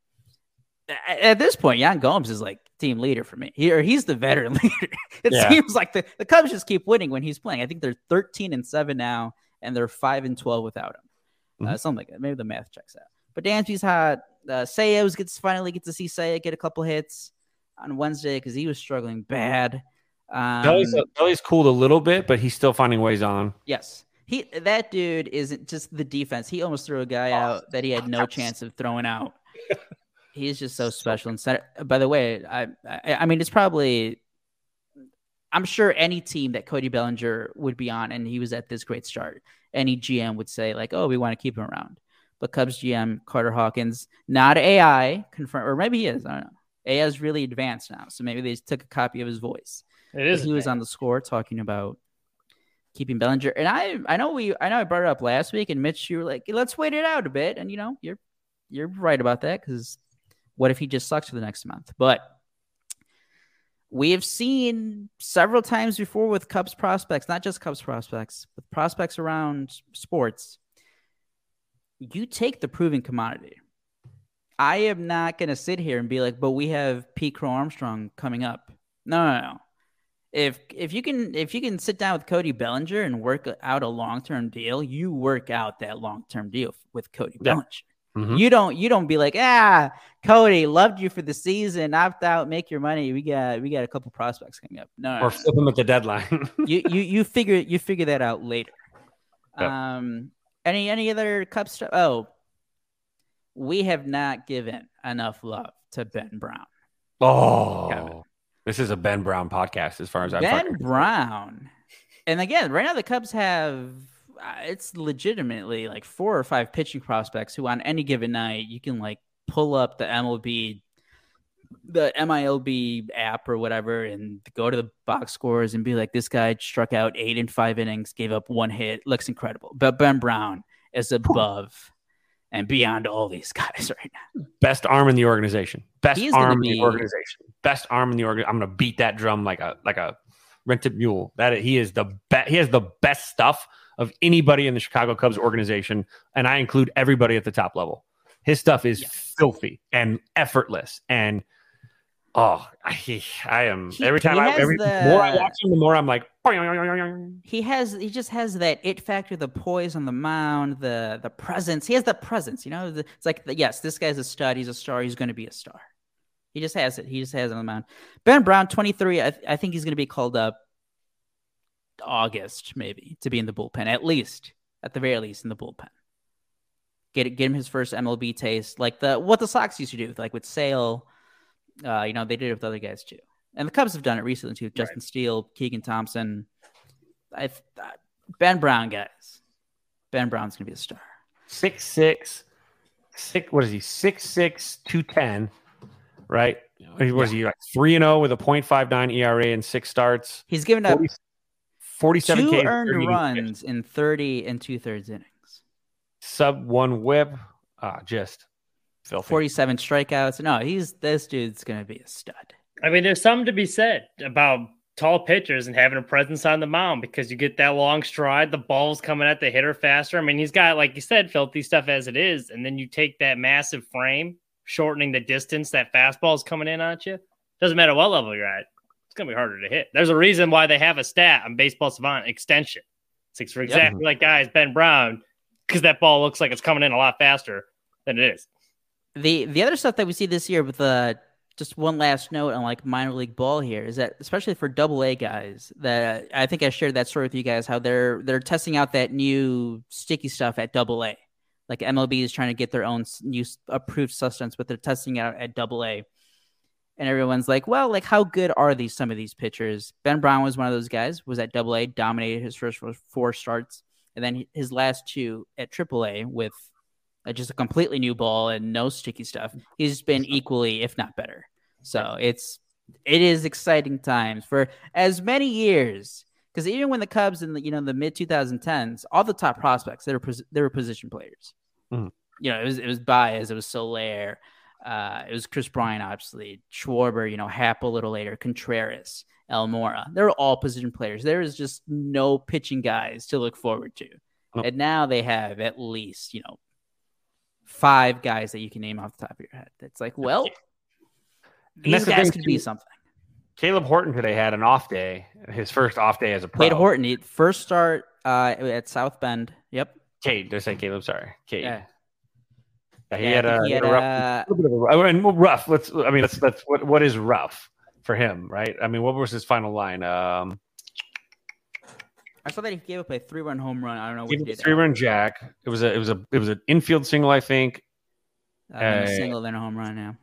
At at this point, Yan Gomes is like team leader for me. He, or he's the veteran leader. It Yeah. seems like the, the Cubs just keep winning when he's playing. I think they're 13 and 7 now, and they're 5 and 12 without him. Uh, Mhm. something like that. Maybe the math checks out. But Dansby's hot. Uh, Sayos gets finally get to see Seiya get a couple hits. on Wednesday because he was struggling bad. Um, Belly's, Belly's cooled a little bit, but he's still finding ways on. yes, he that dude isn't just the defense. He almost threw a guy out that he had no chance of throwing out. He's just so special. And center. By the way, I, I I mean it's probably. I'm sure any team that Cody Bellinger would be on, and he was at this great start, any GM would say like, "Oh, we want to keep him around." But Cubs GM Carter Hawkins, not AI, confirm, or maybe he is. I don't know. AI is really advanced now, so maybe they just took a copy of his voice. It is. he was on the score talking about keeping Bellinger. And I I know we I know I brought it up last week and Mitch you were like, let's wait it out a bit. And you know, you're you're right about that because what if he just sucks for the next month? But we have seen several times before with Cubs prospects, not just Cubs prospects, with prospects around sports. You take the proven commodity. I am not going to sit here and be like, but we have Pete Crow Armstrong coming up. No, no, no if if you can if you can sit down with Cody Bellinger and work out a long term deal, you work out that long term deal with Cody Yeah. Bellinger. Mhm. You don't you don't be like ah Cody loved you for the season opt out make your money we got we got a couple prospects coming up no, Or flip him at the deadline. you you you figure you figure that out later. Um, any any other Cub stuff? Oh, we have not given enough love to Ben Brown. oh, Kevin. This is a Ben Brown podcast, as far as I'm Ben Brown. And again, right now the Cubs have uh, it's legitimately like four or five pitching prospects who on any given night you can like pull up the MLB the MILB app or whatever and go to the box scores and be like this guy struck out 8 in 5 innings, gave up one hit, looks incredible. But Ben Brown is above and beyond all these guys right now. best arm in the organization. Best arm in the organization. Best arm in the organ. I'm gonna beat that drum like a like a rented mule. That he is the best. He has the best stuff of anybody in the Chicago Cubs organization, and I include everybody at the top level. His stuff is Yes. filthy and effortless, and oh, I, I am every time I every the- more I watch him, the more I'm like. He has he just has that it factor the poise on the mound the the presence. He has the presence you know it's like yes this guy's a stud. He's a star. He's going to be a star. He just has it. He just has it on the mound ben brown 23 i, I think he's going to be called up august maybe to be in the bullpen at least at the very least in the bullpen. Get get him his first mlb taste like the what the sox used to do like with sale uh you know they did it with other guys too and the Cubs have done it recently too. Justin Steele, Keegan Thompson. I uh, Ben Brown guys. Ben Brown's gonna be a star. six six six what is he six six two ten right what is he like three and zero with a .59 ERA and six starts He's given up 40 47 two Ks, earned runs in thirty and two thirds innings. sub one whip ah just filthy Forty-seven strikeouts. No, he's this dude's gonna be a stud. I mean, there's something to be said about tall pitchers and having a presence on the mound because you get that long stride, the ball's coming at the hitter faster. I mean, he's got, like you said, filthy stuff as it is, and then you take that massive frame, shortening the distance that fastball's coming in at you. Doesn't matter what level you're at, it's gonna be harder to hit. There's a reason why they have a stat on Baseball Savant extension. It's like for exactly like guys Ben Brown, because that ball looks like it's coming in a lot faster than it is. The the other stuff that we see this year with uh just one last note on like minor league ball here is that especially for double A guys that I think I shared that story with you guys how they're they're testing out that new sticky stuff at double A. Like MLB is trying to get their own new approved substance, but they're testing out at double A. And everyone's like, well, like how good are these some of these pitchers? Ben Brown was one of those guys, was at double A, dominated his first four- starts, and then his last two at triple A with uh, just a completely new ball and no sticky stuff. He's been equally, if not better. So it's it is exciting times for as many years because even when the Cubs in the you know the mid 2010s, all the top prospects they were pos- they were position players. Mhm. You know, it was it was Baez, it was Soler, uh, it was Kris Bryant, obviously Schwarber. You know, Happ a little later, Contreras, Almora. They were all position players. There is just no pitching guys to look forward to, and now they have at least you know five guys that you can name off the top of your head. That's like, well, And these guys could be something. Caleb Horton today had an off day his first off day as a pro Played Horton. He first start uh, at South Bend. Yep. Cade did I say Caleb sorry Cade Yeah. Yeah, he Yeah, had a, he had a rough, a- a little bit of a rough, well, rough. Let's. I mean, that's that's what what is rough for him, right? I mean, what was his final line? Um, I saw that he gave up a three-run home run. I don't know what he did. three run jack. It was a it was a it was an infield single, I think. Uh, a Uh, single, then a home run. Now,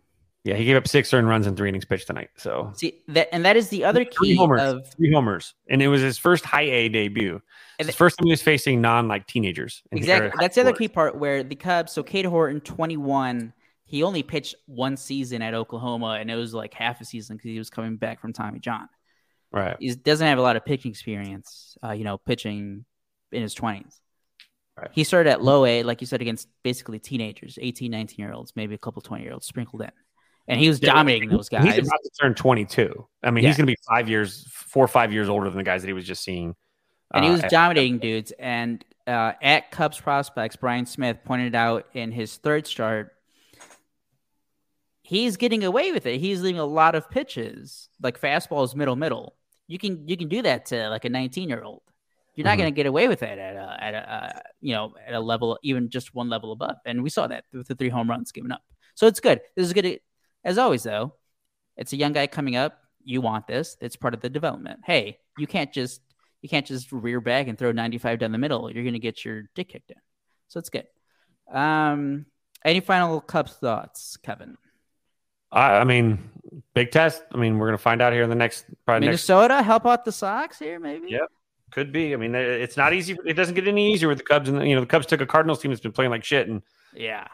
Yeah, he gave up six earned runs in three innings pitched tonight. So see that, and that is the other three key homers, of three homers, and it was his first high A debut. And It's the the- first time he was facing non like teenagers. exactly. high That's the other key part where the Cubs. So Cade Horton, twenty-one. He only pitched one season at Oklahoma, and it was like half a season because he was coming back from Tommy John. Right. He doesn't have a lot of pitching experience. Uh, you know, pitching in his twenties. Right. He started at low A, like you said, against basically teenagers, 18, 19 year olds, maybe a couple 20 year olds sprinkled in. And he was Yeah, dominating those guys. He's about to turn 22. I mean, Yeah. he's going to be five years, four or five years older than the guys that he was just seeing. and he uh, was at- dominating dudes. And uh, at Cubs prospects, Bryan Smith pointed out in his third start, he's getting away with it. He's leaving a lot of pitches, like fastballs, middle, middle. You can you can do that to like a 19 year old. You're not Mhm. going to get away with that at a, at a uh, you know at a level even just one level above. And we saw that with the three home runs given up. So it's good. This is good. As always, though, it's a young guy coming up. You want this. It's part of the development. Hey, you can't just you can't just rear back and throw 95 down the middle. You're going to get your dick kicked in. So it's good. Um, any final Cubs thoughts, Kevin? I, I mean, big test. I mean, we're going to find out here in the next, probably next, Minnesota help out the Sox here, maybe. Yep. could be. I mean, it's not easy. It doesn't get any easier with the Cubs. And, you know, the Cubs took a Cardinals team that's been playing like shit and Yeah.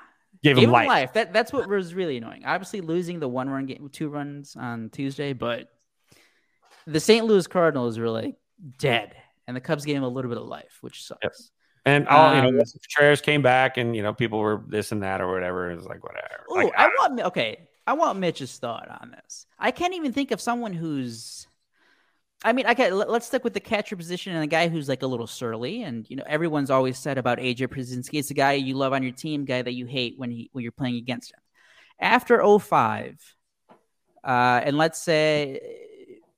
gave Give them life. life. That that's what was really annoying. Obviously, losing the one run game, two runs on Tuesday, but the St. Louis Cardinals were like dead, and the Cubs gave him a little bit of life, which sucks. Yep. And all you Um, know, Contreras came back, and you know, people were this and that or whatever. It was like whatever. Ooh, Like, I want okay. I want Mitch's thought on this. I can't even think of someone who's. I mean, okay, let, us stick with the catcher position and the guy who's like a little surly, and you know, everyone's always said about AJ Pierzynski. It's a guy you love on your team, guy that you hate when he when you're playing against him. After 05, uh, and let's say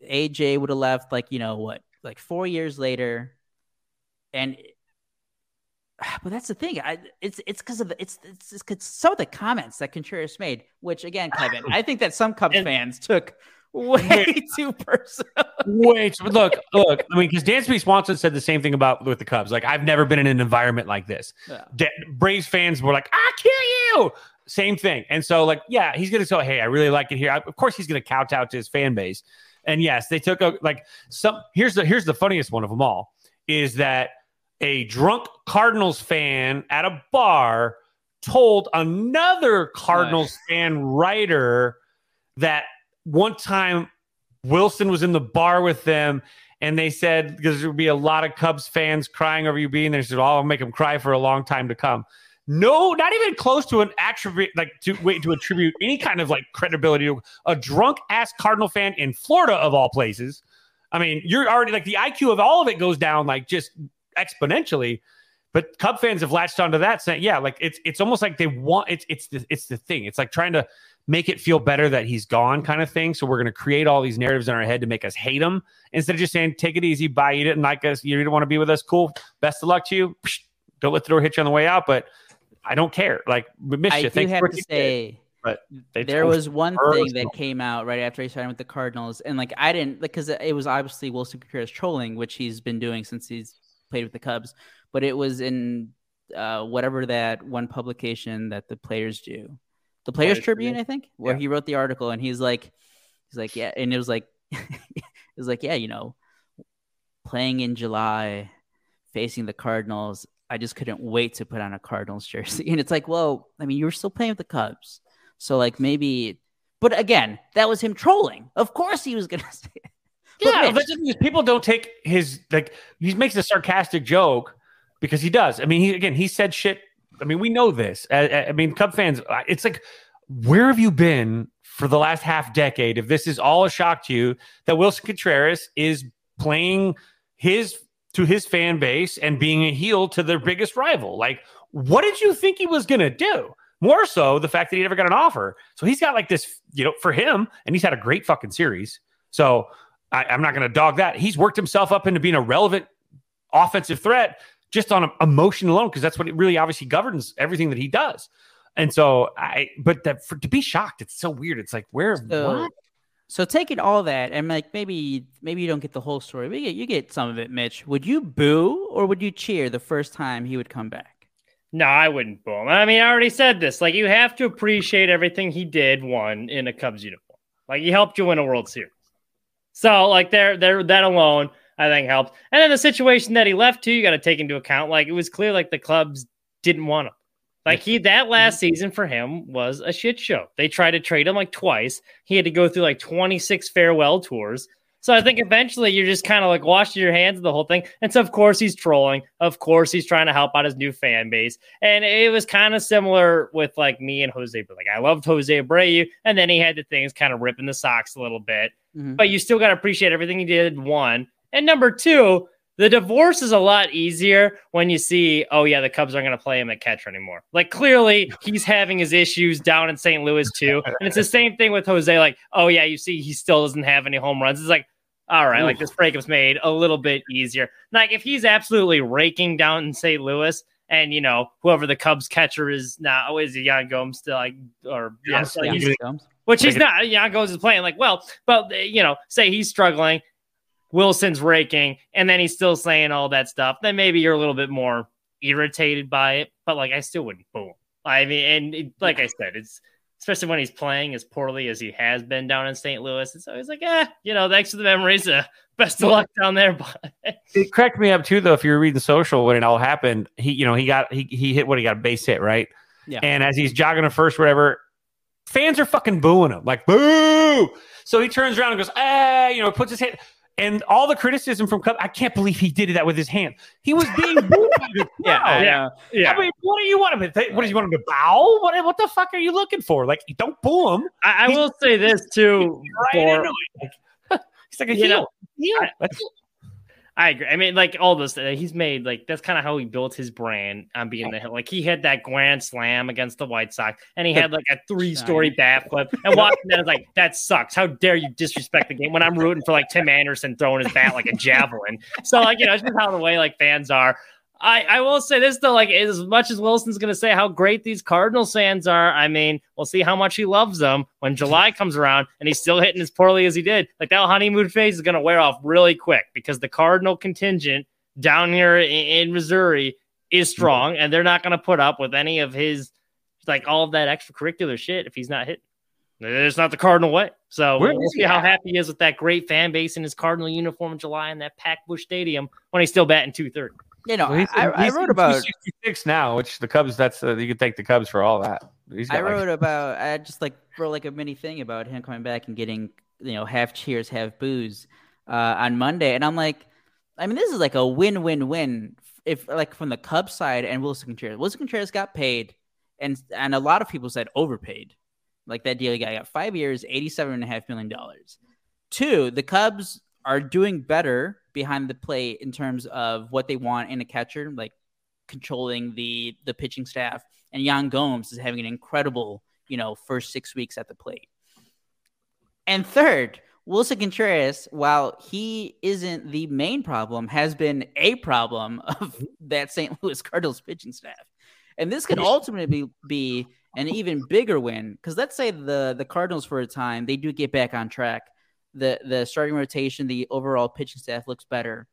AJ would have left, like you know what, like four years later, and but that's the thing. I, it's it's because of the, it's it's, it's 'cause some of the comments that Contreras made, which again, Kevin, I think that some Cubs And- fans took way too personal. Wait, look, look. I mean, because Dansby Swanson said the same thing about with the Cubs. Like, I've never been in an environment like this. Yeah. Da- Braves fans were like, "I kill you." Same thing. And so, like, yeah, he's gonna say, "Hey, I really like it here." I, of course, he's gonna kowtow to his fan base. And yes, they took a like some. Here's the here's the funniest one of them all is that a drunk Cardinals fan at a bar told another Cardinals fan writer that one time Wilson was in the bar with them and they said because there would be a lot of Cubs fans crying over you being there. They said, "Oh, I'll make them cry for a long time to come." No, not even close to an attribute like to wait to attribute any kind of like credibility to a drunk ass Cardinal fan in Florida of all places. I mean, you're already like the IQ of all of it goes down like just exponentially. But Cub fans have latched onto that saying, yeah, like it's it's almost like they want it's it's the it's the thing. It's like trying to make it feel better that he's gone kind of thing. So we're going to create all these narratives in our head to make us hate him instead of just saying, take it easy, bye, you didn't like us, you didn't want to be with us, cool. Best of luck to you. Don't let the door hit you on the way out, but I don't care. Like we missed I you. Thanks have to you did. say, But there was one personal. thing that came out right after he signed with the Cardinals, and like I didn't because it was obviously Wilson Contreras trolling, which he's been doing since he's played with the Cubs. But it was in uh, whatever that one publication that the players do, the Players Players Tribune? I think, where Yeah. he wrote the article, and he's like, he's like, yeah, and it was like, it was like, yeah, you know, playing in July, facing the Cardinals. I just couldn't wait to put on a Cardinals jersey. And it's like, well, I mean, you were still playing with the Cubs. So like maybe but again, that was him trolling. Of course he was gonna say it. Yeah, Mitch, but the thing people don't take his like he makes a sarcastic joke because he does. I mean, he again he said shit. I mean, we know this. I, I mean, Cub fans, it's like, where have you been for the last half decade? If this is all a shock to you, that Wilson Contreras is playing his to his fan base and being a heel to their biggest rival. Like, what did you think he was gonna do? More so the fact that he never got an offer. So he's got like this, you know, for him, and he's had a great fucking series. So I, I'm not going to dog that. He's worked himself up into being a relevant offensive threat just on emotion alone, because that's what it really obviously governs everything that he does. And so I, but that for to be shocked, it's so weird. It's like where So, what? so taking all that and like maybe maybe you don't get the whole story, but you get, you get some of it, Mitch. Would you boo or would you cheer the first time he would come back? No, I wouldn't boo him. I mean, I already said this. Like, you have to appreciate everything he did. One in a Cubs uniform, like he helped you win a World Series. So, like, there, there, that alone, I think helped. And then the situation that he left to, you got to take into account. Like, it was clear like the clubs didn't want him. Like he that last mm-hmm. season for him was a shit show. They tried to trade him like twice. He had to go through like 26 farewell tours. So I think eventually you're just kind of like washing your hands of the whole thing. And so of course he's trolling. Of course he's trying to help out his new fan base. And it was kind of similar with like me and Jose. But like I loved Jose Abreu, and then he had the things kind of ripping the Sox a little bit. Mhm. But you still got to appreciate everything he did. One and number two, the divorce is a lot easier when you see, oh yeah, the Cubs aren't going to play him at catcher anymore. Like clearly he's having his issues down in St. Louis too, and it's the same thing with Jose. Like, oh yeah, you see, he still doesn't have any home runs. It's like, all right, like this breakup's made a little bit easier. Like if he's absolutely raking down in St. Louis. And you know whoever the Cubs catcher is now, oh, is it Yan Gomes still like, or yeah, Yeah, so Yeah, he's here it comes. which he's not. Yan Gomes is playing like well, but you know, say he's struggling, Wilson's raking, and then he's still saying all that stuff. Then maybe you're a little bit more irritated by it. But like, I still wouldn't boo him. I mean, and it, like I said, it's especially when he's playing as poorly as he has been down in St. Louis. It's always like, eh, you know, thanks for the memories. Uh, best of luck down there. But It cracked me up too, though. If you were reading social when it all happened, he, you know, he got he he hit what he got a base hit, right? Yeah. And as he's jogging to first, whatever, fans are fucking booing him, like boo. So he turns around and goes, ah, you know, puts his hand. And all the criticism from I can't believe he did that with his hand. He was being booed by the Yeah. Yeah. yeah, I mean, what do you want him to? What do you want him to bow? What, what the fuck are you looking for? Like, don't boo him. I, I will say this too. Right for-. Like, he's like a heel. know, heel. I- I agree. I mean, like all this, uh, he's made like that's kind of how he built his brand on being the hill. like he had that grand slam against the White Sox, and he had like a three story bat flip. And watching that is like that sucks. How dare you disrespect the game when I'm rooting for like Tim Anderson throwing his bat like a javelin? So like you know, it's just how the way like fans are. I, I will say this though, like as much as Wilson's gonna say how great these Cardinals fans are, I mean, we'll see how much he loves them when July comes around and he's still hitting as poorly as he did. Like that honeymoon phase is gonna wear off really quick because the Cardinal contingent down here in, in Missouri is mm-hmm. strong and they're not gonna put up with any of his like all of that extracurricular shit if he's not hitting. It's not the Cardinal way. So Where we'll see how at? happy he is with that great fan base in his Cardinal uniform in July in that packed Busch Stadium when he's still batting 230. You know, Well, I, I wrote about 266 now, which the Cubs. That's uh, you could thank the Cubs for all that. He's got I like- wrote about I just like wrote like a mini thing about him coming back and getting you know half cheers, half booze uh, on Monday, and I'm like, I mean, this is like a win-win-win if like from the Cubs side and Wilson Contreras. Wilson Contreras got paid, and and a lot of people said overpaid. Like that deal, he got, he got five years, eighty-seven and a half million dollars. Two, the Cubs are doing better behind the plate in terms of what they want in a catcher, like controlling the the pitching staff. And Yan Gomes is having an incredible, you know, first six weeks at the plate. And third, Wilson Contreras, while he isn't the main problem, has been a problem of that St. Louis Cardinals pitching staff. And this could ultimately be, be an even bigger win because let's say the the Cardinals for a time they do get back on track. The the starting rotation, the overall pitching staff looks better.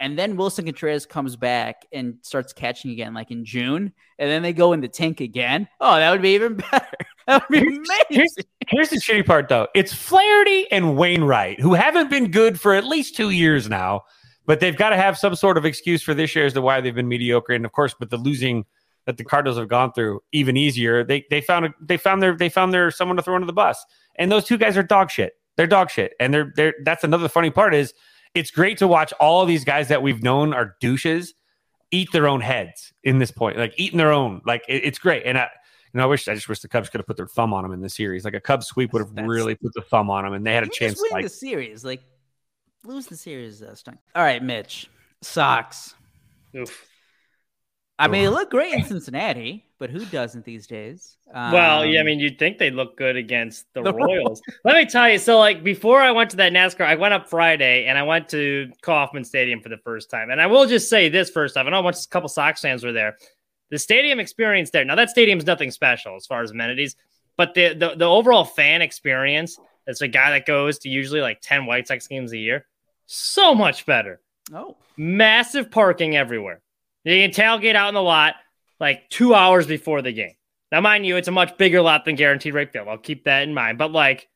And then Wilson Contreras comes back and starts catching again, like in June, and then they go in the tank again. Oh, that would be even better. That would be Here's, amazing. here's the shitty part, though. It's Flaherty and Wainwright, who haven't been good for at least two years now, but they've got to have some sort of excuse for this year as to why they've been mediocre. And of course, with the losing that the Cardinals have gone through, even easier. They they found a, they found their they found their someone to throw under the bus. And those two guys are dog shit. They're dog shit. And they're they're that's another funny part is it's great to watch all of these guys that we've known are douches eat their own heads in this point, like eating their own. Like it- it's great. And I, you know, I wish I just wish the Cubs could have put their thumb on them in the series. Like a Cubs sweep would have That's- really put the thumb on them, and they had a You chance. Just win Like the series, like lose the series. Uh, stunk. All right, Mitch. Sox. Oof. I mean, they look great in Cincinnati, but who doesn't these days? Well, yeah, I Um, mean, you'd think they'd look good against the, The Royals. Let me tell you. So, like, before I went to that NASCAR, I went up Friday and I went to Kauffman Stadium for the first time. And I will just say this first off, I know a bunch, a couple Sox fans were there. The stadium experience there. Now that stadium's nothing special as far as amenities, but the the, the overall fan experience. As a guy that goes to usually like ten White Sox games a year, so much better. Oh, Massive parking everywhere. You can tailgate out in the lot like two hours before the game. Now, mind you, it's a much bigger lot than guaranteed rate field. I'll keep that in mind. But like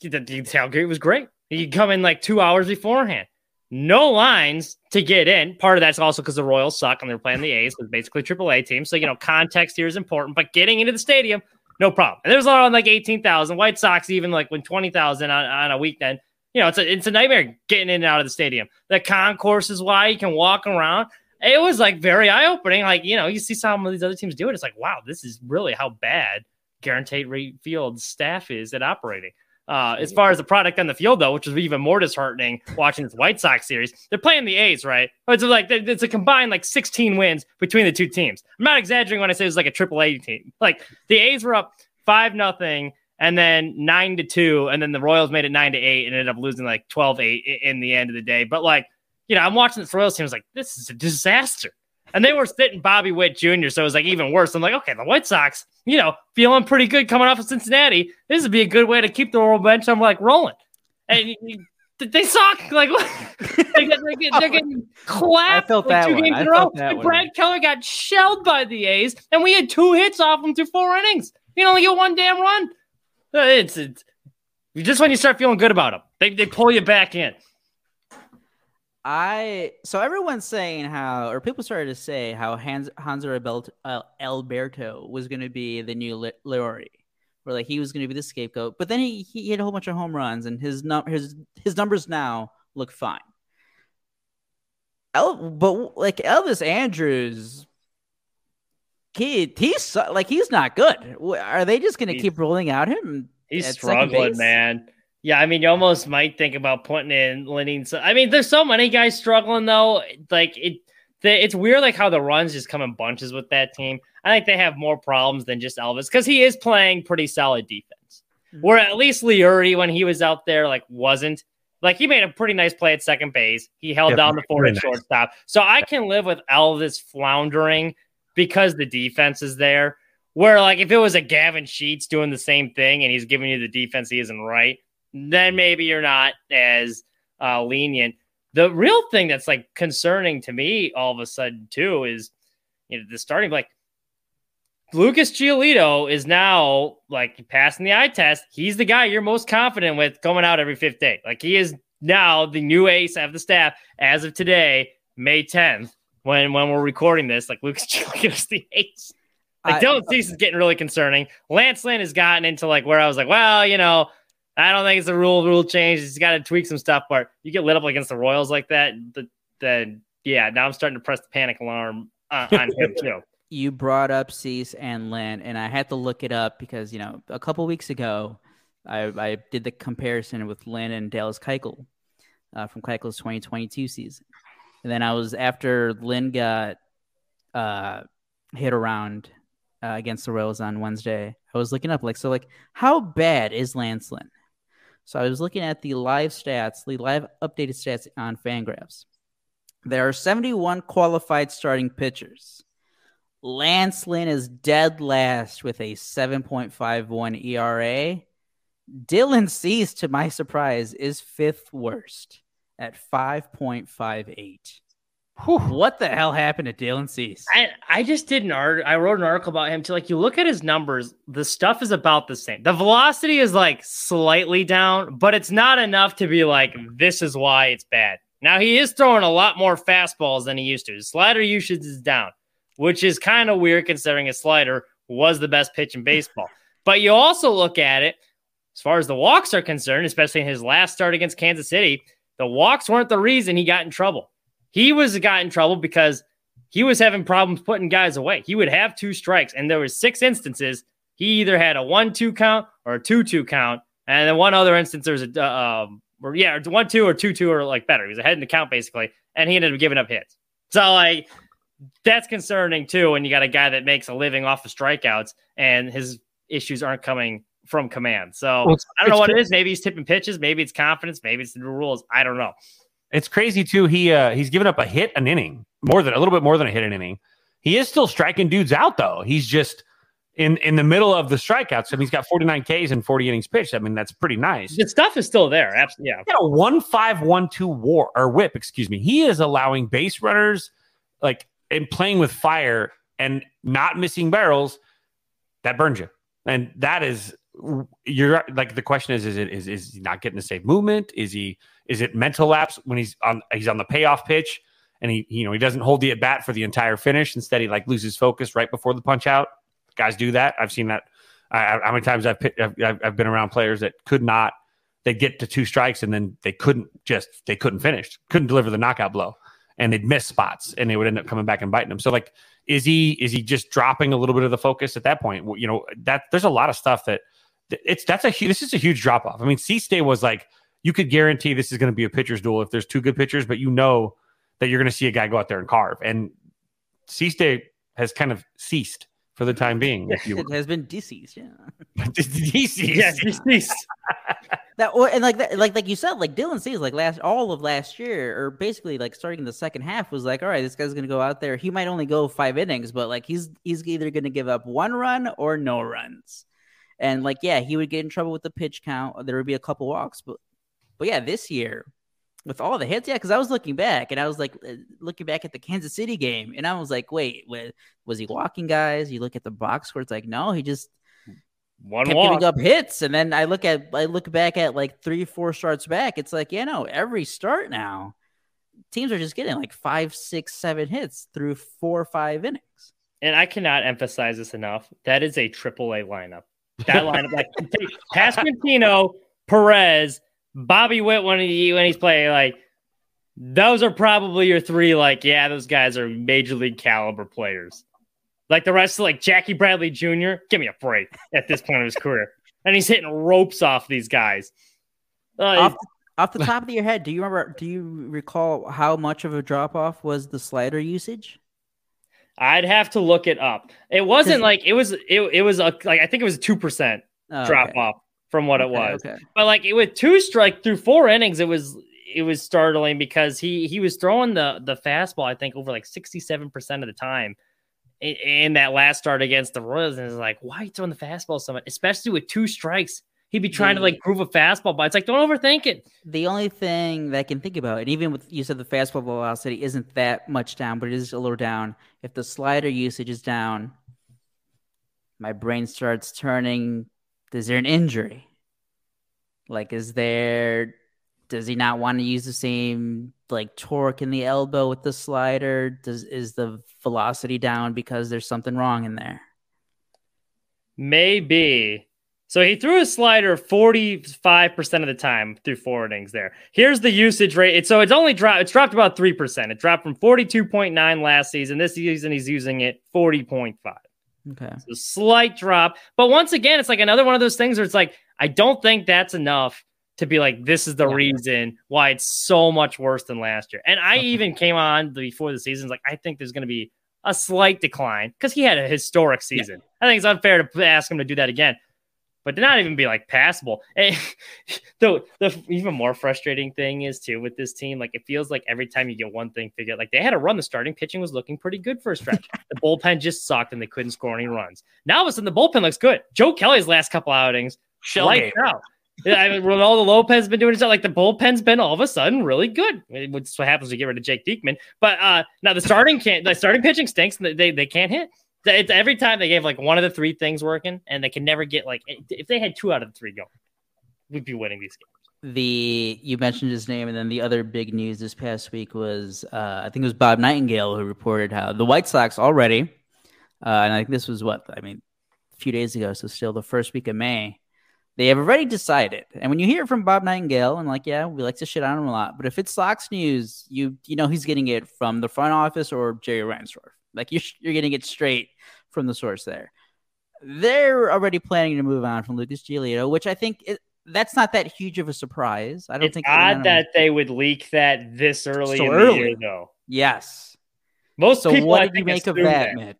the, the tailgate was great. You come in like two hours beforehand. No lines to get in. Part of that's also because the Royals suck and they're playing the A's, with basically AAA team. So you know, context here is important. But getting into the stadium, no problem. And there's a lot on like eighteen thousand. White Sox even like when twenty thousand on, on a weekend. You know, it's a it's a nightmare getting in and out of the stadium. The concourse is why you can walk around it was like very eye opening. Like, you know, you see some of these other teams do it. It's like, wow, this is really how bad Guaranteed Rate Field staff is at operating. Uh, as far as the product on the field, though, which is even more disheartening watching this White Sox series, they're playing the A's, right? It's like it's a combined like 16 wins between the two teams. I'm not exaggerating when I say it's like a triple A team. Like the A's were up five nothing and then nine to two, and then the Royals made it nine to eight and ended up losing like 12 8 in the end of the day. But like you know, I'm watching the Royals team. I was like, this is a disaster. And they were sitting Bobby Witt Jr., so it was like even worse. I'm like, okay, the White Sox, you know, feeling pretty good coming off of Cincinnati. This would be a good way to keep the world bench. I'm like rolling. And they suck. Like they get, they get, they're getting clapped. I felt that two one. games I in a row. And one. Brad Keller got shelled by the A's, and we had two hits off him through four innings. You only get one damn run. Uh, It's, it's just when you start feeling good about them, they, they pull you back in. I so everyone's saying how, or people started to say how Hans Hanser uh, Alberto was going to be the new Li- Leury, where like he was going to be the scapegoat. But then he, he hit a whole bunch of home runs, and his num his his numbers now look fine. El- but like Elvis Andrus, he he's like he's not good. Are they just going to keep rolling out him? He's struggling, man. Yeah, I mean, you almost might think about putting in Lenny. So, I mean, there's so many guys struggling though. Like it, the, it's weird, like how the runs just come in bunches with that team. I think they have more problems than just Elvis because he is playing pretty solid defense. Mhm. Where at least Leury, when he was out there, like wasn't. Like he made a pretty nice play at second base. He held Yeah, down the forward nice. shortstop. So I can live with Elvis floundering because the defense is there. Where like if it was a Gavin Sheets doing the same thing and he's giving you the defense he isn't right, then maybe you're not as uh, lenient. The real thing that's like concerning to me all of a sudden too is you know the starting like Lucas Giolito is now like passing the eye test. He's the guy you're most confident with going out every fifth day. Like he is now the new ace of the staff as of today, May 10th, when when we're recording this. Like Lucas Giolito is the ace. Like Dylan Cease is getting really concerning. Lance Lynn has gotten into like where I was like, well, you know, I don't think it's a rule rule change. He's got to tweak some stuff. But you get lit up against the Royals like that, th- then yeah, now I'm starting to press the panic alarm uh, on him too. you brought up Cease and Lynn, and I had to look it up because you know a couple weeks ago, I, I did the comparison with Lynn and Dallas Keuchel uh, from Keuchel's 2022 season, and then I was after Lynn got uh, hit around uh, against the Royals on Wednesday. I was looking up like so like how bad is Lance Lynn? So I was looking at the live stats, the live updated stats on Fangraphs. There are 71 qualified starting pitchers. Lance Lynn is dead last with a 7.51 ERA. Dylan Cease, to my surprise, is fifth worst at 5.58. What the hell happened to Dylan Cease? I, I just did an art. I wrote an article about him too. Like you look at his numbers, the stuff is about the same. The velocity is like slightly down, but it's not enough to be like this is why it's bad. Now he is throwing a lot more fastballs than he used to. His slider usage is down, which is kind of weird considering his slider was the best pitch in baseball. But you also look at it as far as the walks are concerned, especially in his last start against Kansas City, the walks weren't the reason he got in trouble. He was got in trouble because he was having problems putting guys away. He would have two strikes, and there was six instances. He either had a one-two count or a two-two count, and then one other instance there was a uh, um, or yeah, one-two or two-two or like better. He was ahead in the count basically, and he ended up giving up hits. So like that's concerning too when you got a guy that makes a living off of strikeouts and his issues aren't coming from command. So Well, I don't know what it is. Maybe he's tipping pitches. Maybe it's confidence. Maybe it's the new rules. I don't know. It's crazy too. He uh, he's given up a hit an inning, more than a little bit more than a hit an inning. He is still striking dudes out though. He's just in in the middle of the strikeouts. I mean, he's got 49 Ks and 40 innings pitched. I mean, that's pretty nice. The stuff is still there. Absolutely. Yeah. He got a one five one two war or whip, excuse me. He is allowing base runners like and playing with fire and not missing barrels. That burns you. And that is you're like the question is is it is is he not getting the same movement? Is he is it mental lapse when he's on he's on the payoff pitch and he you know he doesn't hold the at bat for the entire finish instead he like loses focus right before the punch out. Guys do that. I've seen that. I, how many times I've, I've I've been around players that could not they get to two strikes and then they couldn't just they couldn't finish couldn't deliver the knockout blow and they'd miss spots and they would end up coming back and biting them. So like is he is he just dropping a little bit of the focus at that point? You know that there's a lot of stuff that it's that's a this is a huge drop off. I mean, C-Stay was like you could guarantee this is going to be a pitcher's duel if there's two good pitchers, but you know that you're going to see a guy go out there and carve. And C-Stay has kind of ceased for the time being. If you it has been deceased, yeah. deceased. Yeah, deceased. that and like that, like like you said, like Dylan Cease, like last all of last year, or basically like starting the second half, was like, all right, this guy's gonna go out there. He might only go five innings, but like he's he's either gonna give up one run or no runs. And like, yeah, he would get in trouble with the pitch count. There would be a couple walks, but but yeah, this year with all the hits, yeah, because I was looking back and I was like uh, looking back at the Kansas City game, and I was like, wait, was he walking guys? You look at the box score, it's like, no, he just one kept walk. giving up hits, and then I look at I look back at like three, four starts back. It's like, yeah, no, every start now, teams are just getting like five, six, seven hits through four or five innings. And I cannot emphasize this enough. That is a triple A lineup. That lineup, like Pasquantino, Perez, Bobby Witt when he when he's playing, like those are probably your three. Like, yeah, those guys are major league caliber players. Like the rest of like Jackie Bradley Jr. Give me a break at this point of his career, and he's hitting ropes off these guys. Uh, off, off the top of your head, do you remember? Do you recall how much of a drop off was the slider usage? I'd have to look it up. It wasn't like it was. It, it was a, like I think it was a two percent oh, drop okay. off from what okay, it was. Okay. But like it with two strike through four innings, it was it was startling because he he was throwing the the fastball. I think over like sixty seven percent of the time in, in, that last start against the Royals, and it's like why are you throwing the fastball so much, especially with two strikes. He'd be trying the, to like prove a fastball, but it's like don't overthink it. The only thing that I can think about, and even with you said the fastball velocity isn't that much down, but it is a little down. If the slider usage is down, my brain starts turning. Is there an injury? Like, is there? Does he not want to use the same like torque in the elbow with the slider? Does is the velocity down because there's something wrong in there? Maybe so he threw a slider 45% of the time through four innings there. Here's the usage rate. It's, so it's only dropped, it's dropped about 3%. It dropped from 42.9 last season. This season he's using it 40.5. Okay. So slight drop. But once again, it's like another one of those things where it's like, I don't think that's enough to be like, this is the yeah. reason why it's so much worse than last year. And I okay. even came on before the season, like, I think there's going to be a slight decline because he had a historic season. Yeah. I think it's unfair to ask him to do that again but to not even be like passable. And the the even more frustrating thing is too with this team, like it feels like every time you get one thing figured, like they had a run, the starting pitching was looking pretty good for a stretch. the bullpen just sucked and they couldn't score any runs. Now all of a sudden the bullpen looks good. Joe Kelly's last couple outings, lights out. yeah, I mean, Reynaldo Lopez has been doing it. Like the bullpen's been all of a sudden really good. It's what happens to get rid of Jake Diekman. But uh now the starting can't the starting pitching stinks. They they can't hit. It's every time they gave like one of the three things working, and they can never get like if they had two out of the three going, we'd be winning these games. The you mentioned his name, and then the other big news this past week was uh, I think it was Bob Nightingale who reported how the White Sox already, uh, and I think this was what I mean a few days ago, so still the first week of May. They have already decided, and when you hear from Bob Nightingale, and like, yeah, we like to shit on him a lot, but if it's Sox news, you you know he's getting it from the front office or Jerry Reinsdorf. Like you're you're getting it straight from the source there. They're already planning to move on from Lucas Giolito, which I think it, that's not that huge of a surprise. I don't it's think odd that they would leak that this early so in early. the year, though. Yes. Most so people, what did you make of that, Mitch?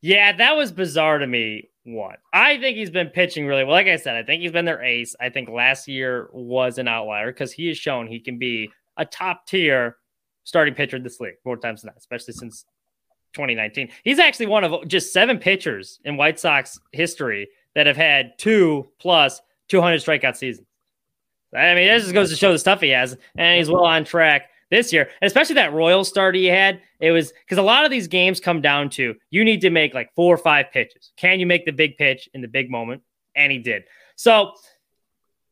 Yeah, that was bizarre to me. What I think he's been pitching really well. Like I said, I think he's been their ace. I think last year was an outlier because he has shown he can be a top tier starting pitcher in this league more times than not, especially since 2019. He's actually one of just seven pitchers in White Sox history that have had two plus 200 strikeout seasons. I mean, this just goes to show the stuff he has, and he's well on track this year, especially that Royal start he had. It was because a lot of these games come down to you need to make like four or five pitches. Can you make the big pitch in the big moment? And he did. So,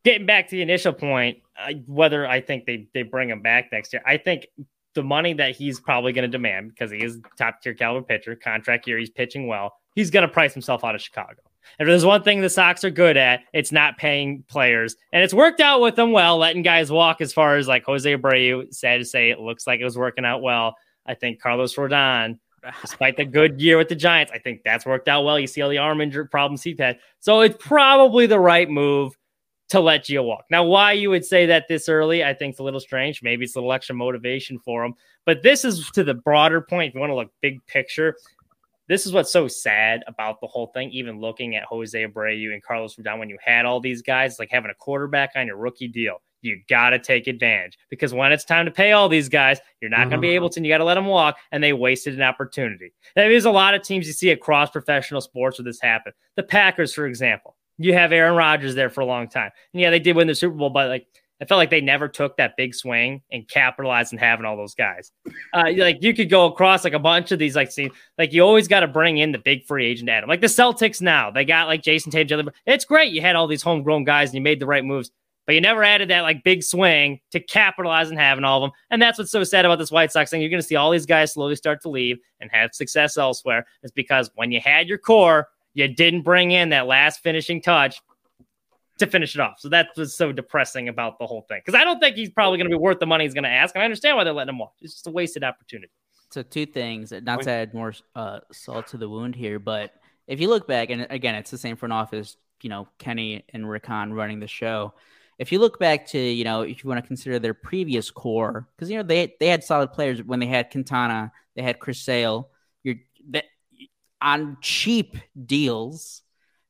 getting back to the initial point, uh, whether I think they they bring him back next year, I think the money that he's probably going to demand because he is top tier caliber pitcher, contract year, he's pitching well. He's going to price himself out of Chicago. If there's one thing the Sox are good at, it's not paying players. And it's worked out with them well, letting guys walk as far as like Jose Abreu, sad to say, it looks like it was working out well. I think Carlos Rodon, despite the good year with the Giants, I think that's worked out well. You see all the arm injury problems he's had. So it's probably the right move to let Gio walk. Now, why you would say that this early, I think it's a little strange. Maybe it's a little extra motivation for him. But this is to the broader point. If you want to look big picture, this is what's so sad about the whole thing. Even looking at Jose Abreu and Carlos Rodon, when you had all these guys, like having a quarterback on your rookie deal, you got to take advantage because when it's time to pay all these guys, you're not mm-hmm. going to be able to. And you got to let them walk, and they wasted an opportunity. There's a lot of teams you see across professional sports where this happen. The Packers, for example, you have Aaron Rodgers there for a long time, and yeah, they did win the Super Bowl, but like I felt like they never took that big swing and capitalized on having all those guys. Uh, like you could go across like a bunch of these like scenes. like you always got to bring in the big free agent Adam. Like the Celtics now, they got like Jayson Tatum. It's great you had all these homegrown guys and you made the right moves, but you never added that like big swing to capitalize on having all of them. And that's what's so sad about this White Sox thing. You're going to see all these guys slowly start to leave and have success elsewhere. It's because when you had your core, you didn't bring in that last finishing touch to finish it off. So that was so depressing about the whole thing. Because I don't think he's probably going to be worth the money he's going to ask. And I understand why they're letting him walk. It's just a wasted opportunity. So two things, not to add more uh, salt to the wound here, but if you look back, and again, it's the same front office, you know, Kenny and Rick Hahn running the show. If you look back to, you know, if you want to consider their previous core, because you know they they had solid players when they had Quintana, they had Chris Sale. You're that on cheap deals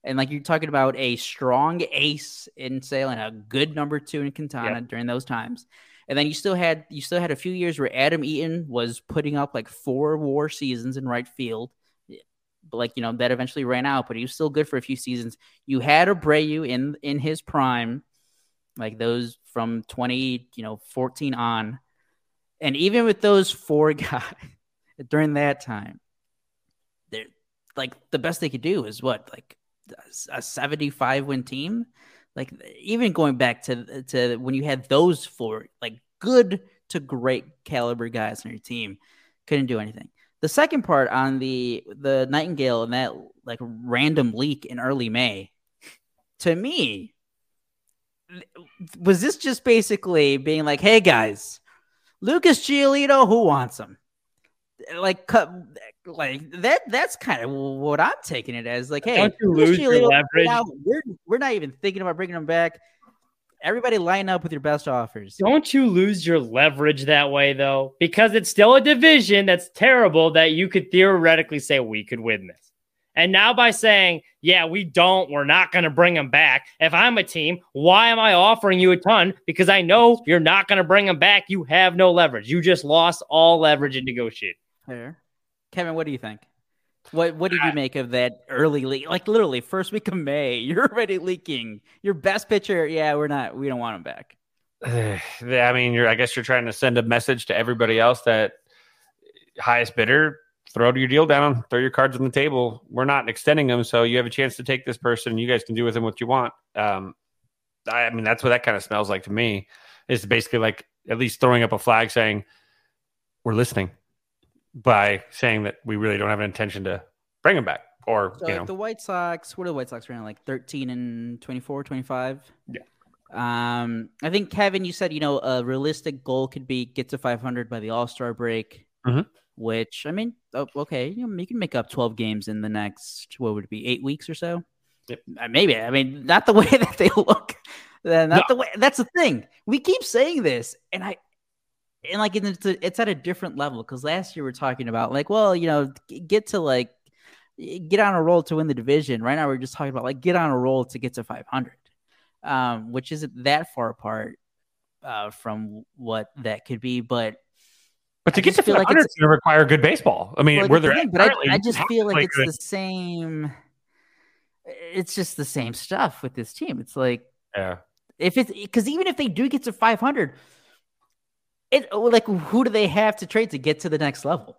and like you're talking about a strong ace in Sale and a good number two in Quintana yep. during those times. And then you still had you still had a few years where Adam Eaton was putting up like four war seasons in right field. But like, you know, that eventually ran out, but he was still good for a few seasons. You had Abreu in in his prime, like those from 20, you know, 14 on. And even with those four guys during that time, like the best they could do is what, like a 75 win team. Like even going back to to when you had those four like good to great caliber guys on your team, couldn't do anything. The second part on the the Nightingale and that like random leak in early May, to me, was this just basically being like, "Hey guys, Lucas Giolito, who wants him?" Like, like that that's kind of what I'm taking it as. Like, hey, you lose your leverage? Now, we're, we're not even thinking about bringing them back. Everybody line up with your best offers. Don't you lose your leverage that way though? Because it's still a division that's terrible that you could theoretically say we could win this. And now by saying, yeah, we don't, we're not going to bring them back. If I'm a team, why am I offering you a ton? Because I know you're not going to bring them back. You have no leverage. You just lost all leverage in negotiating. Fair. Kevin, what do you think? What what did you make of that early leak? Like literally first week of May, you're already leaking your best pitcher. Yeah, we're not. We don't want him back. I mean, you're. I guess you're trying to send a message to everybody else that highest bidder throw your deal down, throw your cards on the table. We're not extending them, so you have a chance to take this person. You guys can do with him what you want. Um, I, I mean, that's what that kind of smells like to me. It's basically like at least throwing up a flag saying we're listening by saying that we really don't have an intention to bring him back. Or, so you know, the White Sox, what are the White Sox running like 13 and 24, 25? Yeah. Um, I think Kevin, you said you know a realistic goal could be get to 500 by the All Star break, mm-hmm. which I mean, oh, okay, you know, you can make up 12 games in the next what would it be eight weeks or so. Yep. Uh, maybe I mean not the way that they look. Not no. the way. That's the thing. We keep saying this, and I and like it's, a, it's at a different level because last year we are talking about like well you know get to like get on a roll to win the division right now we're just talking about like get on a roll to get to 500 um, which isn't that far apart uh, from what that could be but But to I get to feel like 500 it's- going to require good baseball. I mean, Well, where they're thing, but I, I just feel like it's good. the same. It's just the same stuff with this team. It's like Yeah. if it's because even if they do get to 500, it like who do they have to trade to get to the next level?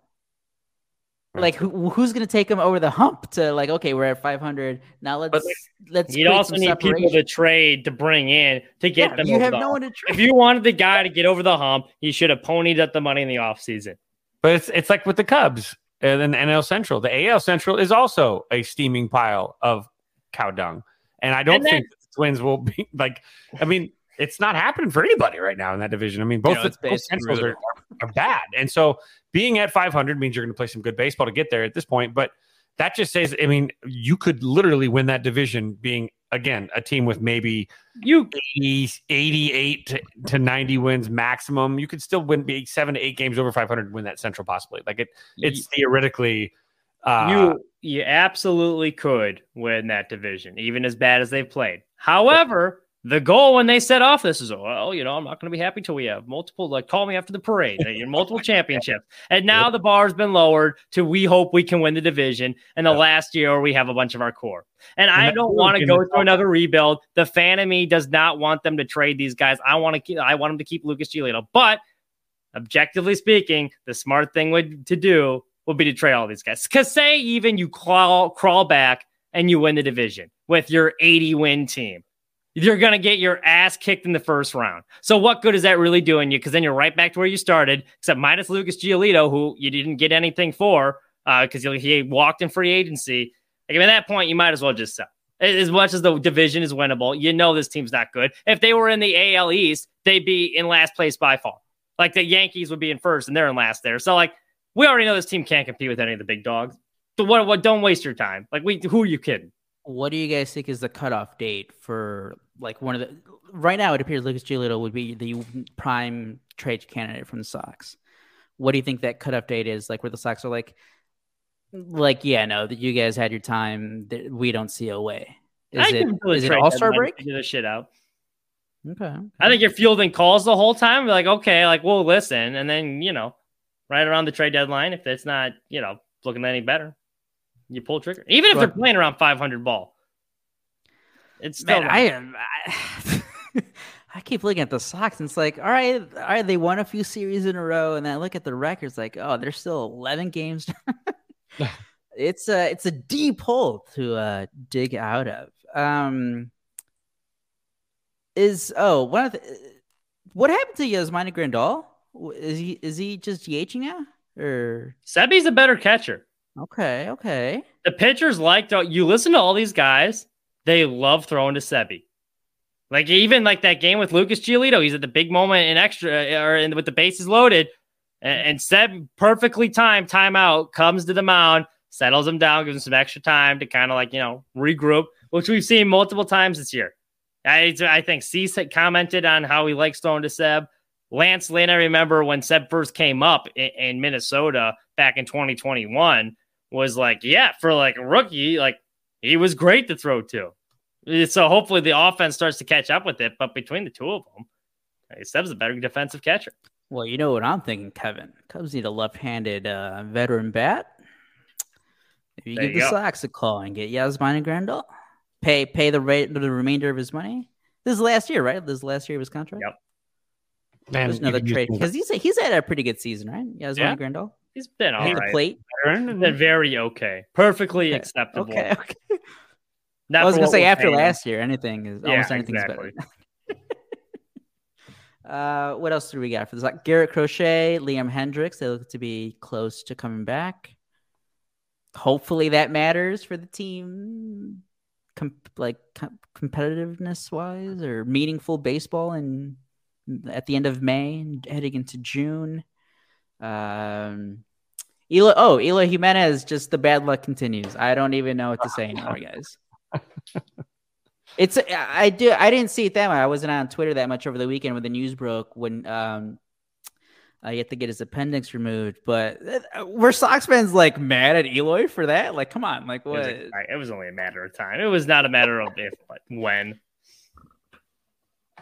Like who, who's going to take them over the hump to like okay we're at 500 now let's But, let's You'd also some need people to trade to bring in to get Yeah, them. you over have the no hump. one to trade. If you wanted the guy to get over the hump, you should have ponied up the money in the offseason. But it's it's like with the Cubs and then NL Central. The AL Central is also a steaming pile of cow dung, and I don't And then- think the Twins will be like. I mean, it's not happening for anybody right now in that division. I mean, both know, the it's both basically Centrals are, are bad, and so being at 500 means you're going to play some good baseball to get there at this point. But that just says, I mean, you could literally win that division being again a team with maybe You 80, 88 to, to 90 wins maximum. You could still win be seven to eight games over 500 and win that Central possibly. Like it, it's theoretically. Uh, you you absolutely could win that division, even as bad as they've played. However, the goal when they set off this is, well, you know, I'm not going to be happy till we have multiple. Like, call me after the parade. uh, you multiple championships, and now the bar's been lowered to we hope we can win the division. And the Yeah. last year we have a bunch of our core, and, I don't want to go through another rebuild. The fan of me does not want them to trade these guys. I want to keep. I want them to keep Lucas Giolito, but objectively speaking, the smart thing would to do would be to trade all these guys. Because say even you crawl crawl back and you win the division with your 80 win team. You're gonna get your ass kicked in the first round. So what good is that really doing you? Because then you're right back to where you started, except minus Lucas Giolito, who you didn't get anything for uh, because he walked in free agency. Like, at that point, you might as well just sell. As much as the division is winnable, you know this team's not good. If they were in the AL East, they'd be in last place by far. Like the Yankees would be in first, and they're in last there. So like we already know this team can't compete with any of the big dogs. So what? What? Don't waste your time. Like we, who are you kidding? What do you guys think is the cutoff date for like one of the right now? It appears Lucas Giolito would be the prime trade candidate from the Sox. What do you think that cutoff date is? Like where the Sox are like, like yeah, no, that you guys had your time. That we don't see a way. Is I it can feel the is it All Star break? Figure this shit out. Okay, I think you're fielding calls the whole time. Like, okay, like we'll listen, and then you know, right around the trade deadline, if it's not you know looking any better, you pull trigger. Even if they're playing around 500 ball, it's still man, I am. I, I keep looking at the Sox, and it's like, all right, all right, they won a few series in a row, and then I look at the records, like, oh, they're still eleven games. it's a it's a deep hole to uh, dig out of. Um, is oh one of the, what happened to Yasmani Grandal? Is he is he just DHing now or Seby's a better catcher. Okay okay The pitchers like you listen to all these guys, they love throwing to Seby. Like even like that game with Lucas Giolito, he's at the big moment in extra uh, or in, with the bases loaded, and, and Seb perfectly timed timeout comes to the mound, settles him down, gives him some extra time to kind of like you know regroup, which we've seen multiple times this year. I I think had commented on how he likes throwing to Seb. Lance Lynn, I remember when Seb first came up in, in Minnesota back in 2021 was like, yeah, for like a rookie, like he was great to throw to. So hopefully the offense starts to catch up with it. But between the two of them, Seb's a better defensive catcher. Well, you know what I'm thinking, Kevin. Cubs need a left-handed uh, veteran bat. If you There give you the go. Sox a call and get Yasmani Grandal, pay pay the rate the remainder of his money. This is last year, right? This is last year of his contract. Yep. Man, There's another trade use because he's he's had a pretty good season, right? Yasmani Yeah. Grandal. He's been all Hit the plate. veteran He's and- been very okay. Perfectly Okay. acceptable. Okay, okay. Not I was gonna say after paying last year, anything is Yeah, almost anything's exactly. better. uh, what else do we got for this? Like Garrett Crochet, Liam Hendriks. They look to be close to coming back. Hopefully that matters for the team, com- like com- competitiveness wise or meaningful baseball. And at the end of May and heading into June. Um, Elo, oh, Eloy Jimenez, just the bad luck continues. I don't even know what to say anymore, guys. It's I do I didn't see it that much. I wasn't on Twitter that much over the weekend when the news broke when um he had to get his appendix removed. But uh, were Sox fans like mad at Eloy for that? Like, come on, like It was, what? it was only a matter of time. It was not a matter of if, but when.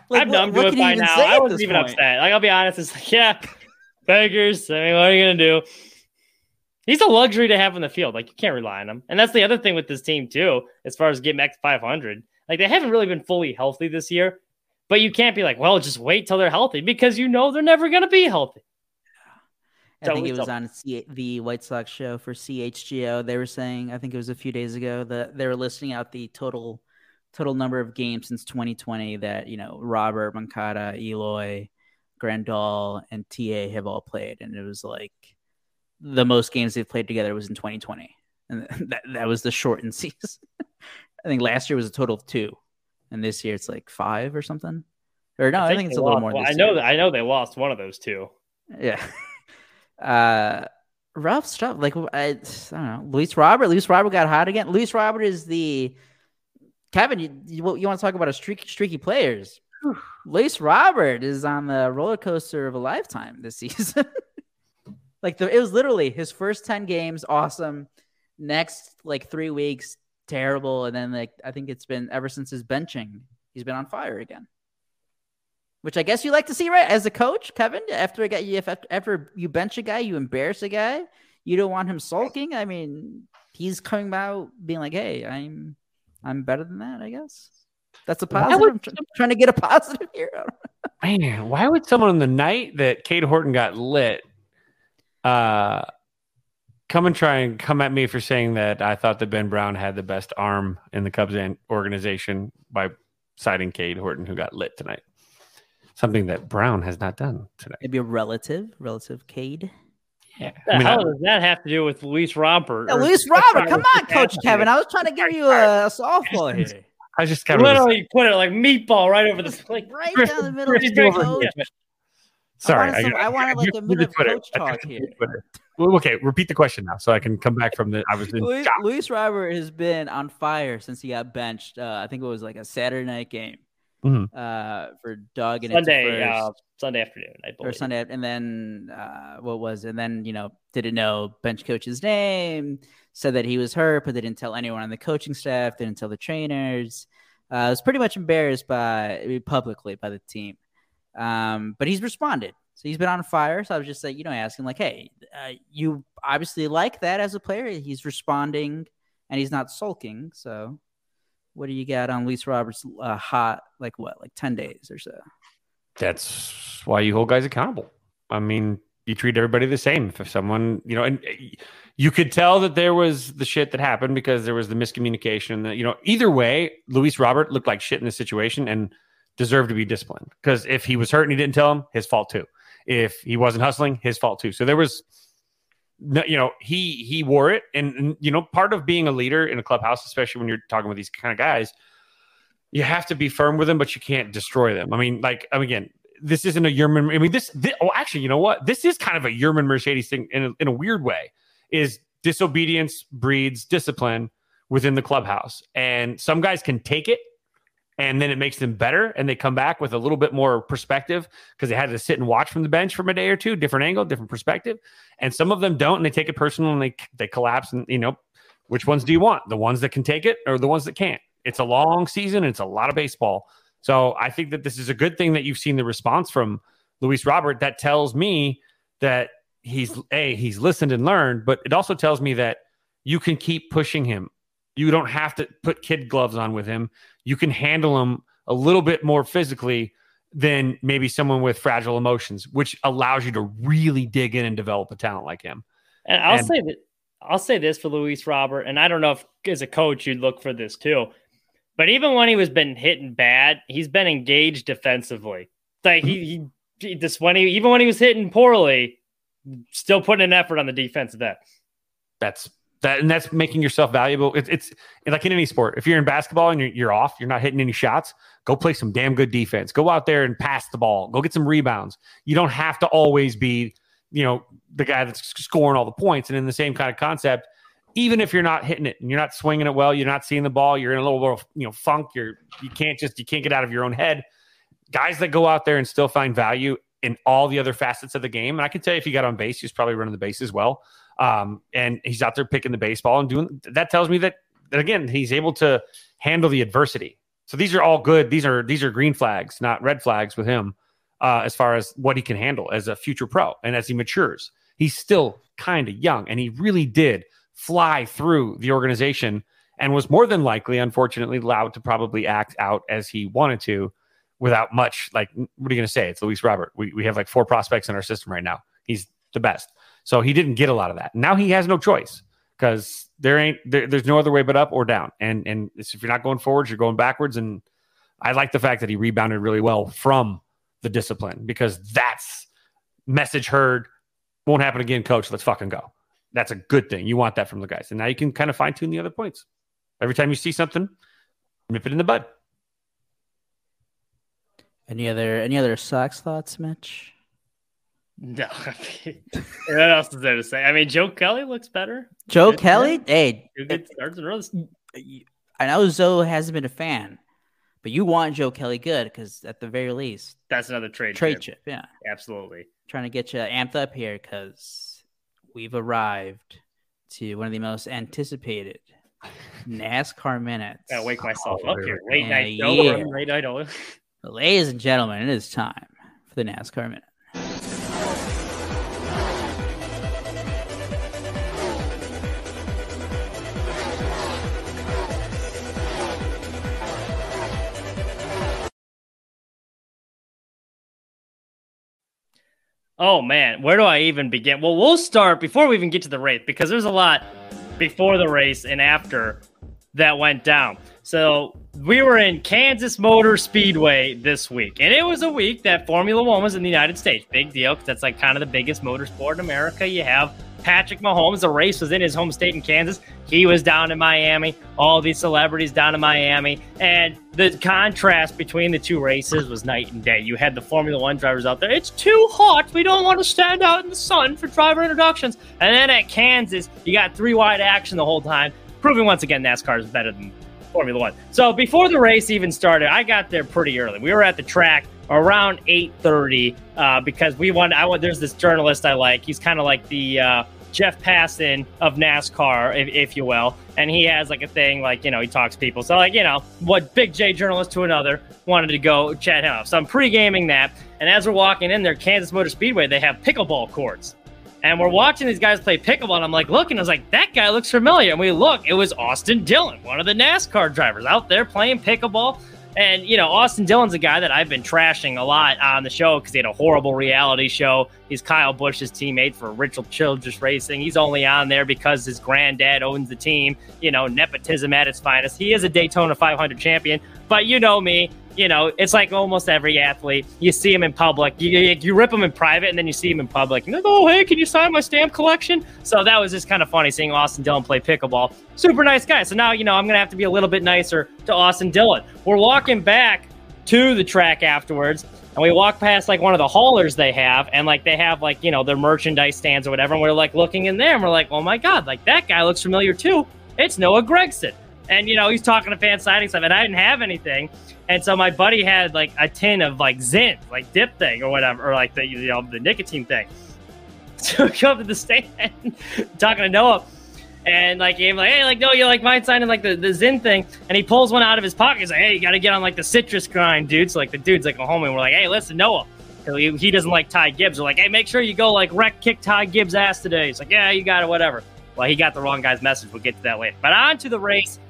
Like, I'm what- numb what to it by now. I wasn't even point? upset. Like I'll be honest, it's like, yeah, beggars. I mean, what are you gonna do? He's a luxury to have in the field. Like you can't rely on him, and that's the other thing with this team too. As far as getting back to 500, like they haven't really been fully healthy this year. But you can't be like, well, just wait till they're healthy because you know they're never gonna be healthy. I think it was on C- the White Sox show for CHGO. They were saying, I think it was a few days ago, that they were listing out the total total number of games since 2020 that you know Robert, Moncada, Eloy, Grandal, and TA have all played, and it was like the most games they've played together was in 2020, and that that was the shortened season. I think last year was a total of two, and this year it's like five or something. Or no, I think, I think it's a little more. Well, I know that I know they lost one of those two. Yeah. Uh, rough stuff. Like I, I don't know. Luis Robert. Luis Robert got hot again. Luis Robert is the Kevin. You, you, you want to talk about a streaky streaky players? Luis Robert is on the roller coaster of a lifetime this season. like the, it was literally his first ten games, awesome. Next like three weeks, terrible, and then like I think it's been ever since his benching, he's been on fire again which I guess you like to see, right? As a coach, Kevin, after a guy, if after you bench a guy, you embarrass a guy, you don't want him sulking. I mean, he's coming out being like, "Hey, I'm, I'm better than that." I guess that's a positive. Would, I'm, tr- I'm, trying to get a positive here. Man, why would someone on the night that Cade Horton got lit, uh, come and try and come at me for saying that I thought that Ben Brown had the best arm in the Cubs organization by citing Cade Horton, who got lit tonight? something that Brown has not done today. Maybe a relative, relative Cade. Yeah. The I mean, hell I, does that have to do with Luis Robert? Yeah, Luis Robert, come on, Coach Kevin. I was trying to give you a, a softball here. I just kind of literally put it like meatball right over the like right down the middle. of the Sorry, I wanted, some, I, I wanted like a minute of coach talk here. Well, okay, repeat the question now, so I can come back from the. I was in Luis, Luis Robert has been on fire since he got benched. Uh, I think it was like a Saturday night game mm-hmm. uh, for Doug and Sunday, uh, Sunday afternoon, I believe. Or Sunday, and then uh, what was? And then you know didn't know bench coach's name. Said that he was hurt, but they didn't tell anyone on the coaching staff. Didn't tell the trainers. Uh, I was pretty much embarrassed by publicly by the team. Um, but he's responded. So he's been on fire. So I was just like, you know, asking like, hey, uh, you obviously like that as a player. He's responding and he's not sulking. So what do you got on Luis Roberts? Uh, hot, like what, like ten days or so? That's why you hold guys accountable. I mean, you treat everybody the same. If someone, you know, and you could tell that there was the shit that happened because there was the miscommunication. That you know, either way, Luis Robert looked like shit in this situation and deserved to be disciplined. Because if he was hurt and he didn't tell him, his fault too. If he wasn't hustling, his fault too. So there was you know he he wore it and, and, you know part of being a leader in a clubhouse especially when you're talking with these kind of guys you have to be firm with them but you can't destroy them i mean like I mean, again this isn't a Yermin. I mean, this, this, oh, actually, you know what? This is kind of a Yermin Mercedes thing in a, in a weird way. Is disobedience breeds discipline within the clubhouse, and some guys can take it and then it makes them better and they come back with a little bit more perspective because they had to sit and watch from the bench from a day or two different angle different perspective. And some of them don't and they take it personal and they they collapse and you know which ones do you want? The ones that can take it or the ones that can't? It's a long season it's a lot of baseball. So i think that this is a good thing that you've seen the response from luis robert that tells me that he's a he's listened and learned but it also tells me that you can keep pushing him you don't have to put kid gloves on with him. You can handle him a little bit more physically than maybe someone with fragile emotions, which allows you to really dig in and develop a talent like him. And I'll and, say that I'll say this for Luis Robert, and I don't know if as a coach you'd look for this too, but even when he was been hitting bad, he's been engaged defensively. Like he, he this when he even when he was hitting poorly, still putting an effort on the defensive end. That's that and that's making yourself valuable. It's, it's like in any sport. If you're in basketball and you're, you're off, you're not hitting any shots. Go play some damn good defense. Go out there and pass the ball. Go get some rebounds. You don't have to always be, you know, the guy that's scoring all the points. And in the same kind of concept, even if you're not hitting it and you're not swinging it well, you're not seeing the ball, you're in a little, little you know funk. You're you can't just you can't get out of your own head. Guys that go out there and still find value in all the other facets of the game. And I can tell you, if he got on base, he's probably running the base as well. Um, and he's out there picking the baseball and doing that tells me that, that again, he's able to handle the adversity. So these are all good. These are these are green flags, not red flags with him. uh, as far as what he can handle as a future pro and as he matures. He's still kind of young, and he really did fly through the organization and was more than likely, unfortunately, allowed to probably act out as he wanted to without much. Like, what are you going to say? It's Luis Robert. We, we have like four prospects in our system right now. He's the best. So he didn't get a lot of that. Now he has no choice because there ain't there, there's no other way but up or down. And and if you're not going forwards, you're going backwards. And I like the fact that he rebounded really well from the discipline because that's message heard. Won't happen again, coach. Let's fucking go. That's a good thing. You want that from the guys. And now you can kind of fine tune the other points. Every time you see something, nip it in the bud. Any other any other Sox thoughts, Mitch? No, what else is there to say? I mean, Joe Kelly looks better. Joe good Kelly, hey, good starts and runs. I know Zoe hasn't been a fan, but you want Joe Kelly good because at the very least, that's another trade trade chip. chip. Yeah, absolutely. Trying to get you amped up here because we've arrived to one of the most anticipated NASCAR minutes. Gotta wake myself oh, up here. Late night show. Late night. Ladies and gentlemen, it is time for the NASCAR minute. Oh man, where do I even begin? Well, we'll start before we even get to the race because there's a lot before the race and after that went down. So we were in Kansas Motor Speedway this week, and it was a week that Formula One was in the United States. Big deal because that's like kind of the biggest motorsport in America. You have Patrick Mahomes. The race was in his home state in Kansas. He was down in Miami. All these celebrities down in Miami. And the contrast between the two races was night and day. You had the Formula One drivers out there. It's too hot. We don't want to stand out in the sun for driver introductions. And then at Kansas, you got three wide action the whole time, proving once again NASCAR is better than Formula One. So before the race even started, I got there pretty early. We were at the track around 8:30 uh, because we want. I want. There's this journalist I like. He's kind of like the uh, Jeff Passan of NASCAR, if, if, you will, and he has like a thing like you know he talks people. So like you know what big J journalist to another wanted to go chat him up. So I'm pre gaming that, and as we're walking in there, Kansas Motor Speedway, they have pickleball courts. And we're watching these guys play pickleball. And I'm like, looking, I was like, that guy looks familiar. And we look, it was Austin Dillon, one of the NASCAR drivers out there playing pickleball. And, you know, Austin Dillon's a guy that I've been trashing a lot on the show because he had a horrible reality show. He's Kyle Busch's teammate for Richard Childress Racing. He's only on there because his granddad owns the team, you know, nepotism at its finest. He is a Daytona 500 champion, but you know me you know, it's like almost every athlete. You see him in public, you, you, you rip him in private, and then you see him in public. And like, oh, hey, can you sign my stamp collection? So that was just kind of funny seeing Austin Dillon play pickleball. Super nice guy. So now, you know, I'm going to have to be a little bit nicer to Austin Dillon. We're walking back to the track afterwards, and we walk past like one of the haulers they have, and like they have like, you know, their merchandise stands or whatever. And we're like looking in there, and we're like, oh my God, like that guy looks familiar too. It's Noah Gragson. And, you know, he's talking to fan signing stuff, and I didn't have anything. And so my buddy had like a tin of like Zyn, like dip thing or whatever, or like the you know the nicotine thing. So we go up to the stand, talking to Noah, and like he's like, hey, like no, you like mind signing like the, the Zyn thing, and he pulls one out of his pocket. He's like, hey, you got to get on like the citrus grind, dude. So like the dude's like a homie. And we're like, hey, listen, Noah. He, he doesn't like Ty Gibbs. We're like, hey, make sure you go like wreck kick Ty Gibbs' ass today. He's like, yeah, you got it, whatever. Well, he got the wrong guy's message. We'll get to that later. But on to the race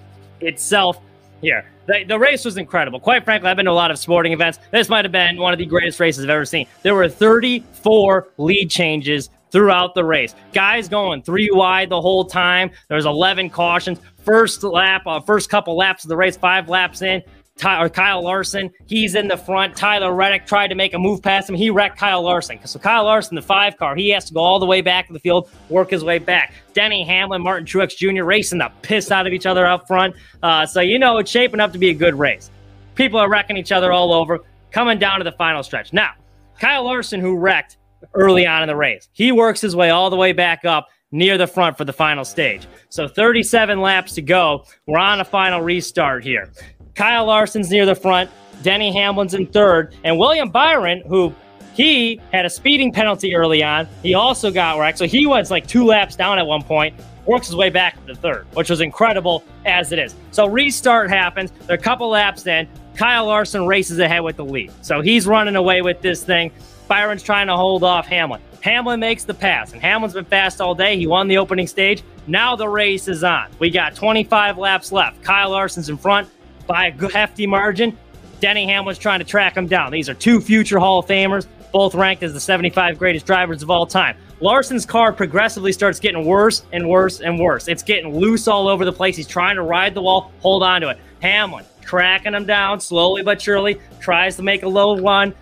itself here. The, the race was incredible. Quite frankly, I've been to a lot of sporting events. This might have been one of the greatest races I've ever seen. There were 34 lead changes throughout the race. Guys going three wide the whole time. There was 11 cautions. First lap, uh, first couple laps of the race, five laps in, Ty, Kyle Larson, he's in the front. Tyler Reddick tried to make a move past him. He wrecked Kyle Larson. So Kyle Larson, the five car, he has to go all the way back to the field, work his way back. Denny Hamlin, Martin Truex Jr. racing the piss out of each other up front. Uh, so you know it's shaping up to be a good race. People are wrecking each other all over, coming down to the final stretch. Now, Kyle Larson, who wrecked early on in the race, he works his way all the way back up near the front for the final stage. So 37 laps to go. We're on a final restart here. Kyle Larson's near the front. Denny Hamlin's in third. And William Byron, who he had a speeding penalty early on, he also got wrecked. So he was like two laps down at one point, works his way back to the third, which was incredible as it is. So restart happens. They're a couple laps in. Kyle Larson races ahead with the lead. So he's running away with this thing. Byron's trying to hold off Hamlin. Hamlin makes the pass, and Hamlin's been fast all day. He won the opening stage. Now the race is on. We got 25 laps left. Kyle Larson's in front by a hefty margin. Denny Hamlin's trying to track him down. These are two future Hall of Famers, both ranked as the 75 greatest drivers of all time. Larson's car progressively starts getting worse and worse and worse. It's getting loose all over the place. He's trying to ride the wall, hold on to it. Hamlin cracking him down slowly but surely, tries to make a low run,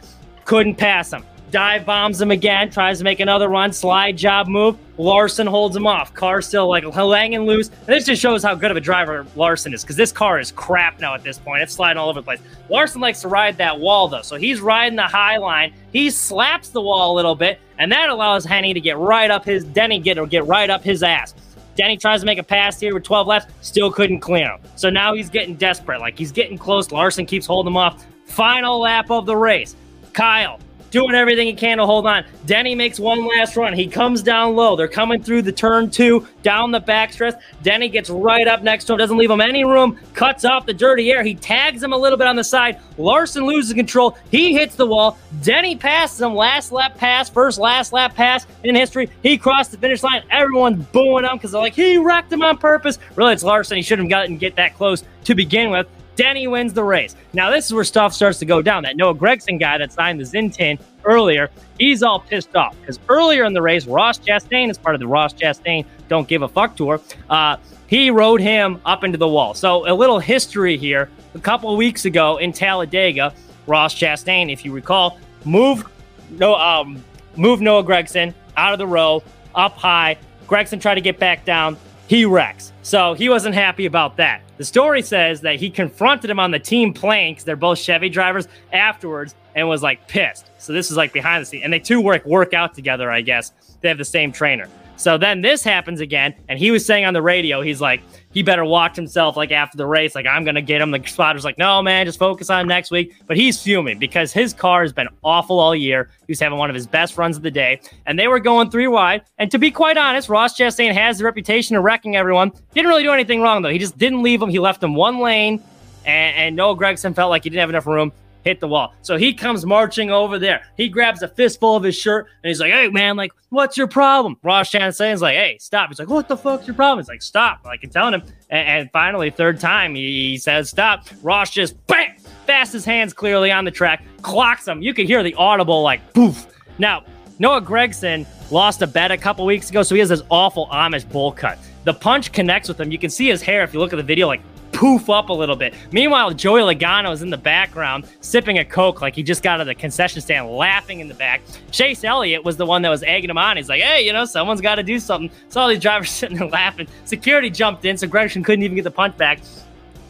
couldn't pass him dive bombs him again, tries to make another run, slide job move. Larson holds him off. Car still like hanging loose. And this just shows how good of a driver Larson is because this car is crap now at this point. It's sliding all over the place. Larson likes to ride that wall though. So he's riding the high line. He slaps the wall a little bit, and that allows Henny to get right up his Denny get or get right up his ass. Denny tries to make a pass here with 12 left, still couldn't clear him. So now he's getting desperate. Like he's getting close. Larson keeps holding him off. Final lap of the race. Kyle doing everything he can to hold on. Denny makes one last run. He comes down low. They're coming through the turn two, down the backstretch. Denny gets right up next to him, doesn't leave him any room, cuts off the dirty air. He tags him a little bit on the side. Larson loses control. He hits the wall. Denny passes him. Last lap pass, first last lap pass in history. He crossed the finish line. Everyone's booing him because they're like, he wrecked him on purpose. Really, it's Larson. He shouldn't have gotten get that close to begin with. Denny wins the race. Now, this is where stuff starts to go down. That Noah Gragson guy that signed the Zintin earlier, he's all pissed off because earlier in the race, Ross Chastain, as part of the Ross Chastain Don't Give a Fuck tour, uh, he rode him up into the wall. So, a little history here. A couple weeks ago in Talladega, Ross Chastain, if you recall, moved no um, moved Noah Gragson out of the row up high. Gragson tried to get back down. He wrecks. So he wasn't happy about that. The story says that he confronted him on the team plane because they're both Chevy drivers afterwards and was like pissed. So this is like behind the scene. And they two work work out together, I guess. They have the same trainer. So then this happens again, and he was saying on the radio, he's like, he better watch himself like after the race, like I'm gonna get him. The spotter's like, no man, just focus on next week. But he's fuming because his car has been awful all year. He was having one of his best runs of the day, and they were going three wide. And to be quite honest, Ross Chastain has the reputation of wrecking everyone. Didn't really do anything wrong though. He just didn't leave him. He left him one lane, and, and Noah Gragson felt like he didn't have enough room hit the wall. So he comes marching over there. He grabs a fistful of his shirt and he's like, Hey man, like, what's your problem? Ross Chastain's like, Hey, stop. He's like, What the fuck's your problem? He's like, Stop. Like, I'm telling him. And, and finally, third time, he, he says, Stop. Ross just bam, fastest hands clearly on the track, clocks him. You can hear the audible, like, poof. Now, Noah Gragson lost a bet a couple weeks ago, so he has this awful Amish bowl cut. The punch connects with him. You can see his hair if you look at the video, like poof up a little bit. Meanwhile, Joey Logano is in the background sipping a Coke like he just got out of the concession stand, laughing in the back. Chase Elliott was the one that was egging him on. He's like, hey, you know, someone's got to do something. So all these drivers sitting there laughing. Security jumped in, so Gragson couldn't even get the punch back,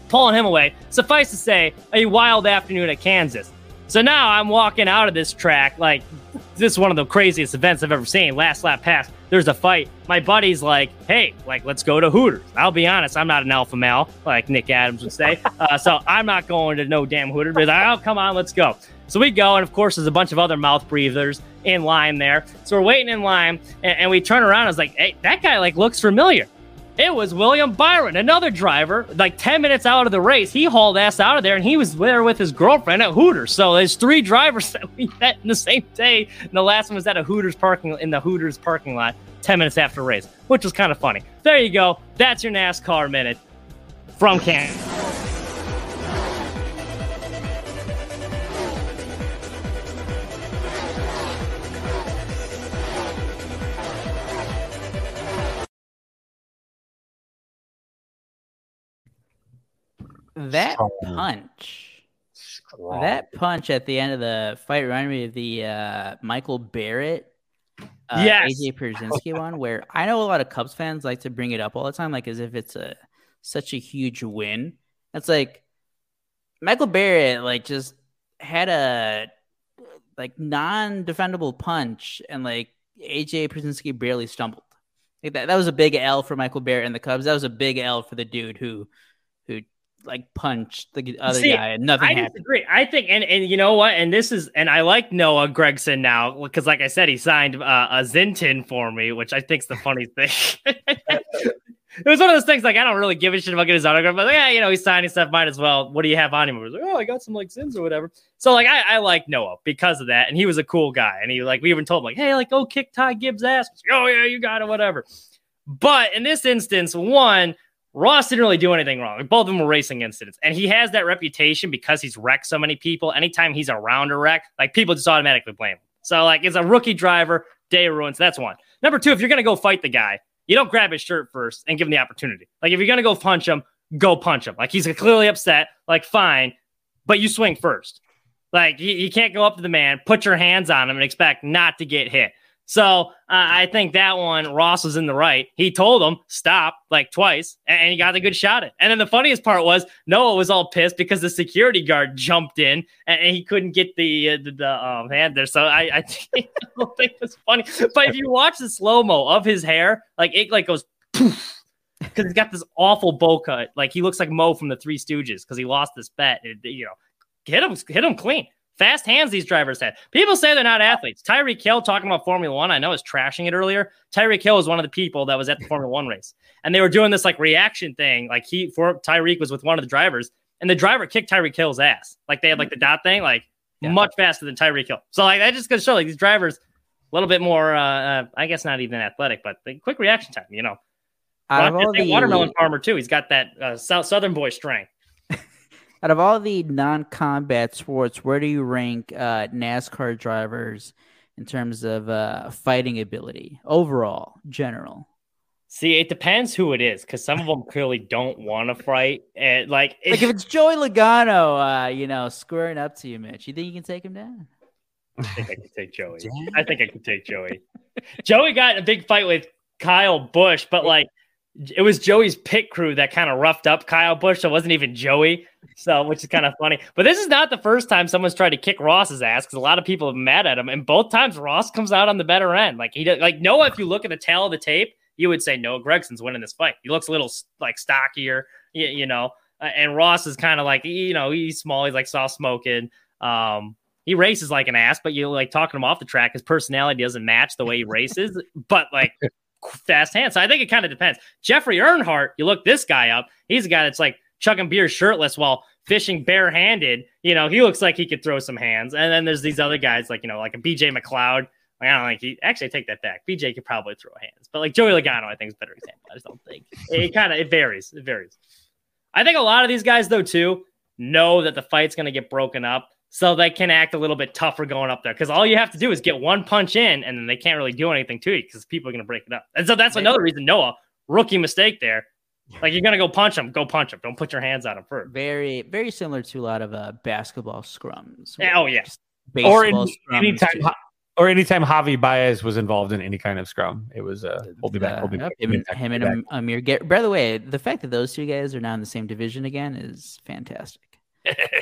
pulling him away. Suffice to say, a wild afternoon at Kansas. So now I'm walking out of this track like this is one of the craziest events I've ever seen. Last lap pass, there's a fight. My buddy's like, hey, like, let's go to Hooters. I'll be honest, I'm not an alpha male, like Nick Adams would say. Uh, so I'm not going to no damn Hooters. But like, oh, come on, let's go. So we go, and of course, there's a bunch of other mouth breathers in line there. So we're waiting in line, and, and we turn around. I was like, hey, that guy like looks familiar. It was William Byron, another driver, like 10 minutes out of the race. He hauled ass out of there and he was there with his girlfriend at Hooters. So there's three drivers that we met in the same day. And the last one was at a Hooters parking in the Hooters parking lot 10 minutes after race, which was kind of funny. There you go. That's your NASCAR minute from Canada. That punch. Strong. That punch at the end of the fight reminded me of the uh, Michael Barrett, uh, yes. AJ Pierzynski one, where I know a lot of Cubs fans like to bring it up all the time, like as if it's a such a huge win. It's like Michael Barrett, like just had a like non-defendable punch, and like AJ Pierzynski barely stumbled. Like that, that was a big L for Michael Barrett and the Cubs. That was a big L for the dude who who like punch the other See, guy and nothing I happened. Disagree. I think, and and you know what? And this is, and I like Noah Gragson now because, like I said, he signed uh, a Zintin for me, which I think's the funny thing. it was one of those things like I don't really give a shit about getting his autograph, but like, yeah, you know, he's signing stuff, might as well. What do you have on him? I was like, oh, I got some like sins or whatever. So like I, I like Noah because of that, and he was a cool guy, and he like we even told him like, hey, like go kick Ty Gibbs' ass. Like, oh yeah, you got it, whatever. But in this instance, one. Ross didn't really do anything wrong. Both of them were racing incidents. And he has that reputation because he's wrecked so many people. Anytime he's around a wreck, like people just automatically blame him. So, like, it's a rookie driver, day ruins. That's one. Number two, if you're going to go fight the guy, you don't grab his shirt first and give him the opportunity. Like, if you're going to go punch him, go punch him. Like, he's clearly upset. Like, fine, but you swing first. Like, you, you can't go up to the man, put your hands on him, and expect not to get hit. So uh, I think that one, Ross was in the right. He told him stop like twice, and he got a good shot at. It. And then the funniest part was Noah was all pissed because the security guard jumped in and, he couldn't get the uh, the, the um, hand there. So I, I think, I think it was funny. But if you watch the slow mo of his hair, like it like goes poof because he's got this awful bowl cut. Like he looks like Moe from the Three Stooges because he lost this bet. It, you know, hit him, hit him clean. Fast hands these drivers had. People say they're not athletes. Tyreek Hill talking about Formula One, I know is trashing it earlier. Tyreek Hill was one of the people that was at the Formula One race, and they were doing this like reaction thing. Like he for Tyreek was with one of the drivers, and the driver kicked Tyreek Hill's ass. Like they had like the dot thing, like yeah. much faster than Tyreek Hill. So like that just goes to show like these drivers a little bit more. Uh, uh, I guess not even athletic, but the quick reaction time. You know, the- watermelon farmer too. He's got that uh, South Southern boy strength out of all the non-combat sports, where do you rank uh, NASCAR drivers in terms of uh, fighting ability overall, general? See, it depends who it is because some of them clearly don't want to fight. And like, like if it's Joey Logano, uh, you know, squaring up to you, Mitch, you think you can take him down? I think I can take Joey. I think I can take Joey. Joey got a big fight with Kyle Busch, but like it was Joey's pit crew that kind of roughed up Kyle Busch. So it wasn't even Joey. So, which is kind of funny. But this is not the first time someone's tried to kick Ross's ass because a lot of people have mad at him. And both times Ross comes out on the better end. Like he like Noah, if you look at the tail of the tape, you would say Noah Gragson's winning this fight. He looks a little like stockier, you, you know. And Ross is kind of like, you know, he's small, he's like soft smoking. Um, he races like an ass, but you like talking him off the track. His personality doesn't match the way he races. but like fast hands. So I think it kind of depends. Jeffrey Earnhardt, you look this guy up. He's a guy that's like chugging beer shirtless while fishing barehanded. You know, he looks like he could throw some hands. And then there's these other guys like, you know, like a BJ McLeod. I don't think he actually I take that back. BJ could probably throw hands, but like Joey Logano, I think is a better example. I just don't think it kind of it varies. It varies. I think a lot of these guys though too know that the fight's going to get broken up so they can act a little bit tougher going up there because all you have to do is get one punch in and then they can't really do anything to you because people are going to break it up. And so that's another reason Noah, rookie mistake there. Like you're going to go punch him, go punch him. Don't put your hands on him first. Very, very similar to a lot of uh, basketball scrums. Yeah, oh, yeah. Or in, anytime, or anytime Javi Baez was involved in any kind of scrum, it was uh, hold me back, hold me back. Him, him and Amir Garrett. By the way, the fact that those two guys are now in the same division again is fantastic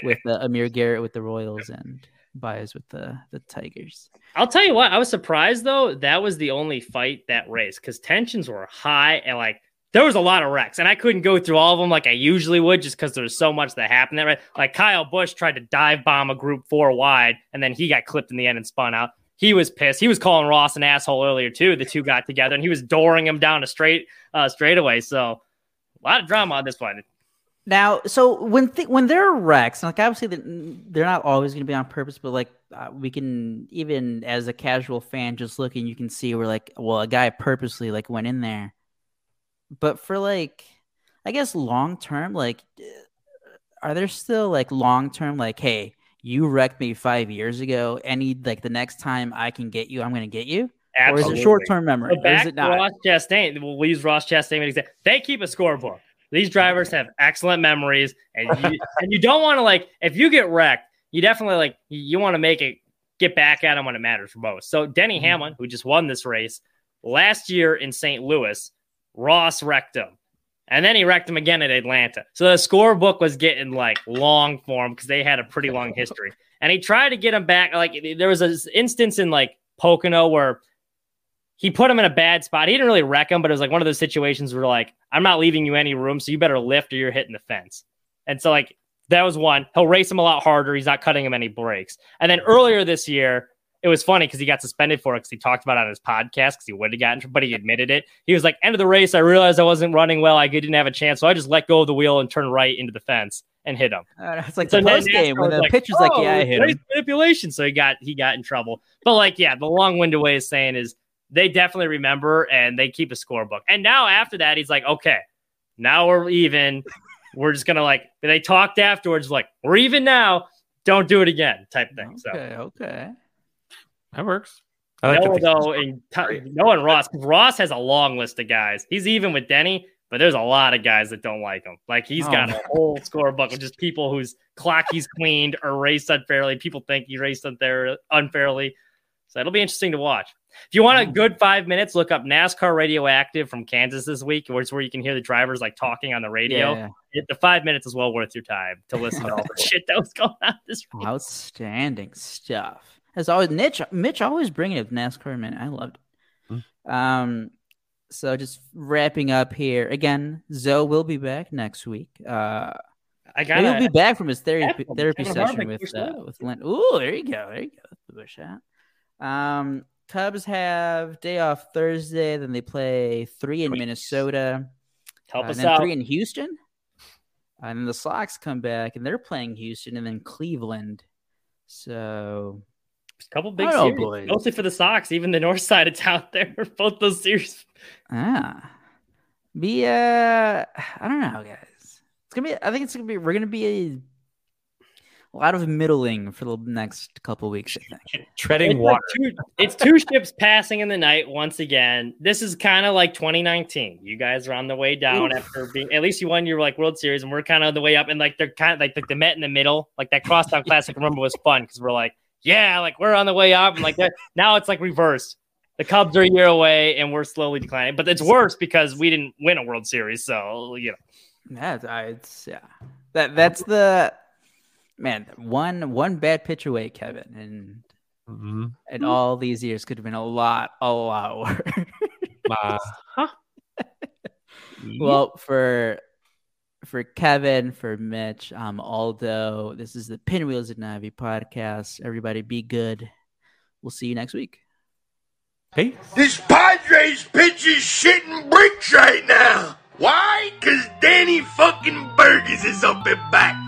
with uh, Amir Garrett with the Royals and Baez with the the Tigers. I'll tell you what, I was surprised though that was the only fight that race because tensions were high and like there was a lot of wrecks, and I couldn't go through all of them like I usually would just because there was so much that happened. That right, like Kyle Busch tried to dive bomb a group four wide, and then he got clipped in the end and spun out. He was pissed. He was calling Ross an asshole earlier too. The two got together, and he was dooring him down a straight uh, straightaway. So a lot of drama on this one. Now, so when th- when there are wrecks, like obviously they're not always going to be on purpose, but like uh, we can even as a casual fan just looking, you can see where like well a guy purposely like went in there. But for like, I guess long term, like, are there still like long term like, hey, you wrecked me five years ago, any like the next time I can get you, I'm going to get you. Absolutely. Or is it short term memory? So back is it not? Ross Chastain, we'll use Ross Chastain. They keep a scorebook. These drivers have excellent memories, and you, and you don't want to like if you get wrecked, you definitely like you want to make it get back at them when it matters most. So Denny mm-hmm. Hamlin, who just won this race last year in St. Louis, Ross wrecked him. And then he wrecked him again at Atlanta. So the scorebook was getting like long form because they had a pretty long history. And he tried to get him back. Like there was an instance in like Pocono where he put him in a bad spot. He didn't really wreck him, but it was like one of those situations where like, I'm not leaving you any room, so you better lift or you're hitting the fence. And so like that was one. He'll race him a lot harder. He's not cutting him any breaks. And then earlier this year, it was funny because he got suspended for it because he talked about it on his podcast because he would have gotten, but he admitted it. He was like, end of the race, I realized I wasn't running well. I didn't have a chance, so I just let go of the wheel and turned right into the fence and hit him. Uh, it's like so the post game when the like, pitcher's oh, like, "Yeah, I hit him." Manipulation, so he got he got in trouble. But like, yeah, the long-winded way of saying is they definitely remember and they keep a scorebook. And now after that, he's like, okay, now we're even. we're just gonna like they talked afterwards, like we're even now. Don't do it again, type thing. Okay, so okay, that works. I like Noah though, and t- Noah and Ross. Ross has a long list of guys. He's even with Denny, but there's a lot of guys that don't like him. Like he's oh. got a whole scorebook of just people whose clock he's cleaned or raced unfairly. People think he raced unfair, unfairly. So it'll be interesting to watch. If you want a good five minutes, look up NASCAR Radioactive from Kansas this week, where it's where you can hear the drivers like talking on the radio. Yeah. It, the five minutes is well worth your time to listen to all the shit that was going on this week. Outstanding stuff. As always, Mitch, Mitch always bringing up NASCAR, man. I loved it. Hmm. Um, so just wrapping up here again. Zoe will be back next week. Uh, I got. He'll be back from his therapy therapy session with uh, with Lynn. Ooh, there you go. There you go. The bush hat. Um, Cubs have day off Thursday. Then they play three in Minnesota. Help uh, us then out. Three in Houston. And then the Sox come back and they're playing Houston and then Cleveland. So a couple big series, mostly for the Sox. Even the north side of town there, both those series. Ah, be uh, I don't know, guys. It's gonna be. I think it's gonna be. We're gonna be a a lot of middling for the next couple weeks. I think treading it's water. Like two, it's two ships passing in the night once again. This is kind of like 2019. You guys are on the way down Oof. after being. At least you won your like World Series, and we're kind of on the way up. And like they're kind of like the, the Met in the middle. Like that Crosstown Classic. remember was fun because we're like, yeah, like we're on the way up, and like that. Now it's like reversed. The Cubs are a year away, and we're slowly declining. But it's worse because we didn't win a World Series, so you know. Yeah, it's yeah. That that's the man, one one bad pitch away, Kevin, and mm-hmm. and all these years could have been a lot, a lot worse. uh, huh? well, for for Kevin, for Mitch, um, Aldo, this is the Pinwheels at Ivy podcast. Everybody, be good. We'll see you next week. Hey, this Padres pitch is shitting bricks right now. Why? Cause Danny fucking Burgess is up and back.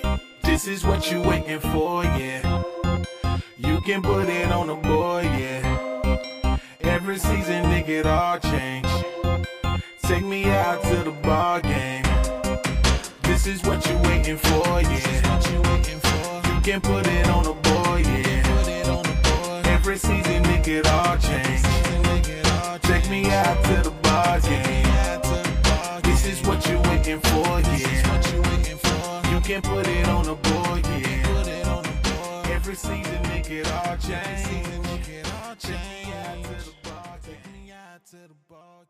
This is what you waiting for, yeah. You can put it on the board, yeah. Every season, nigga, it all change. Take me out to the ball game. This is what you waiting for, yeah. You can put it on the board, yeah. Every season, nigga, it all change. Take me out to the ball game. This is what you waiting for, yeah can put it on the board, yeah. Every season make it all change. Take me out to the bar.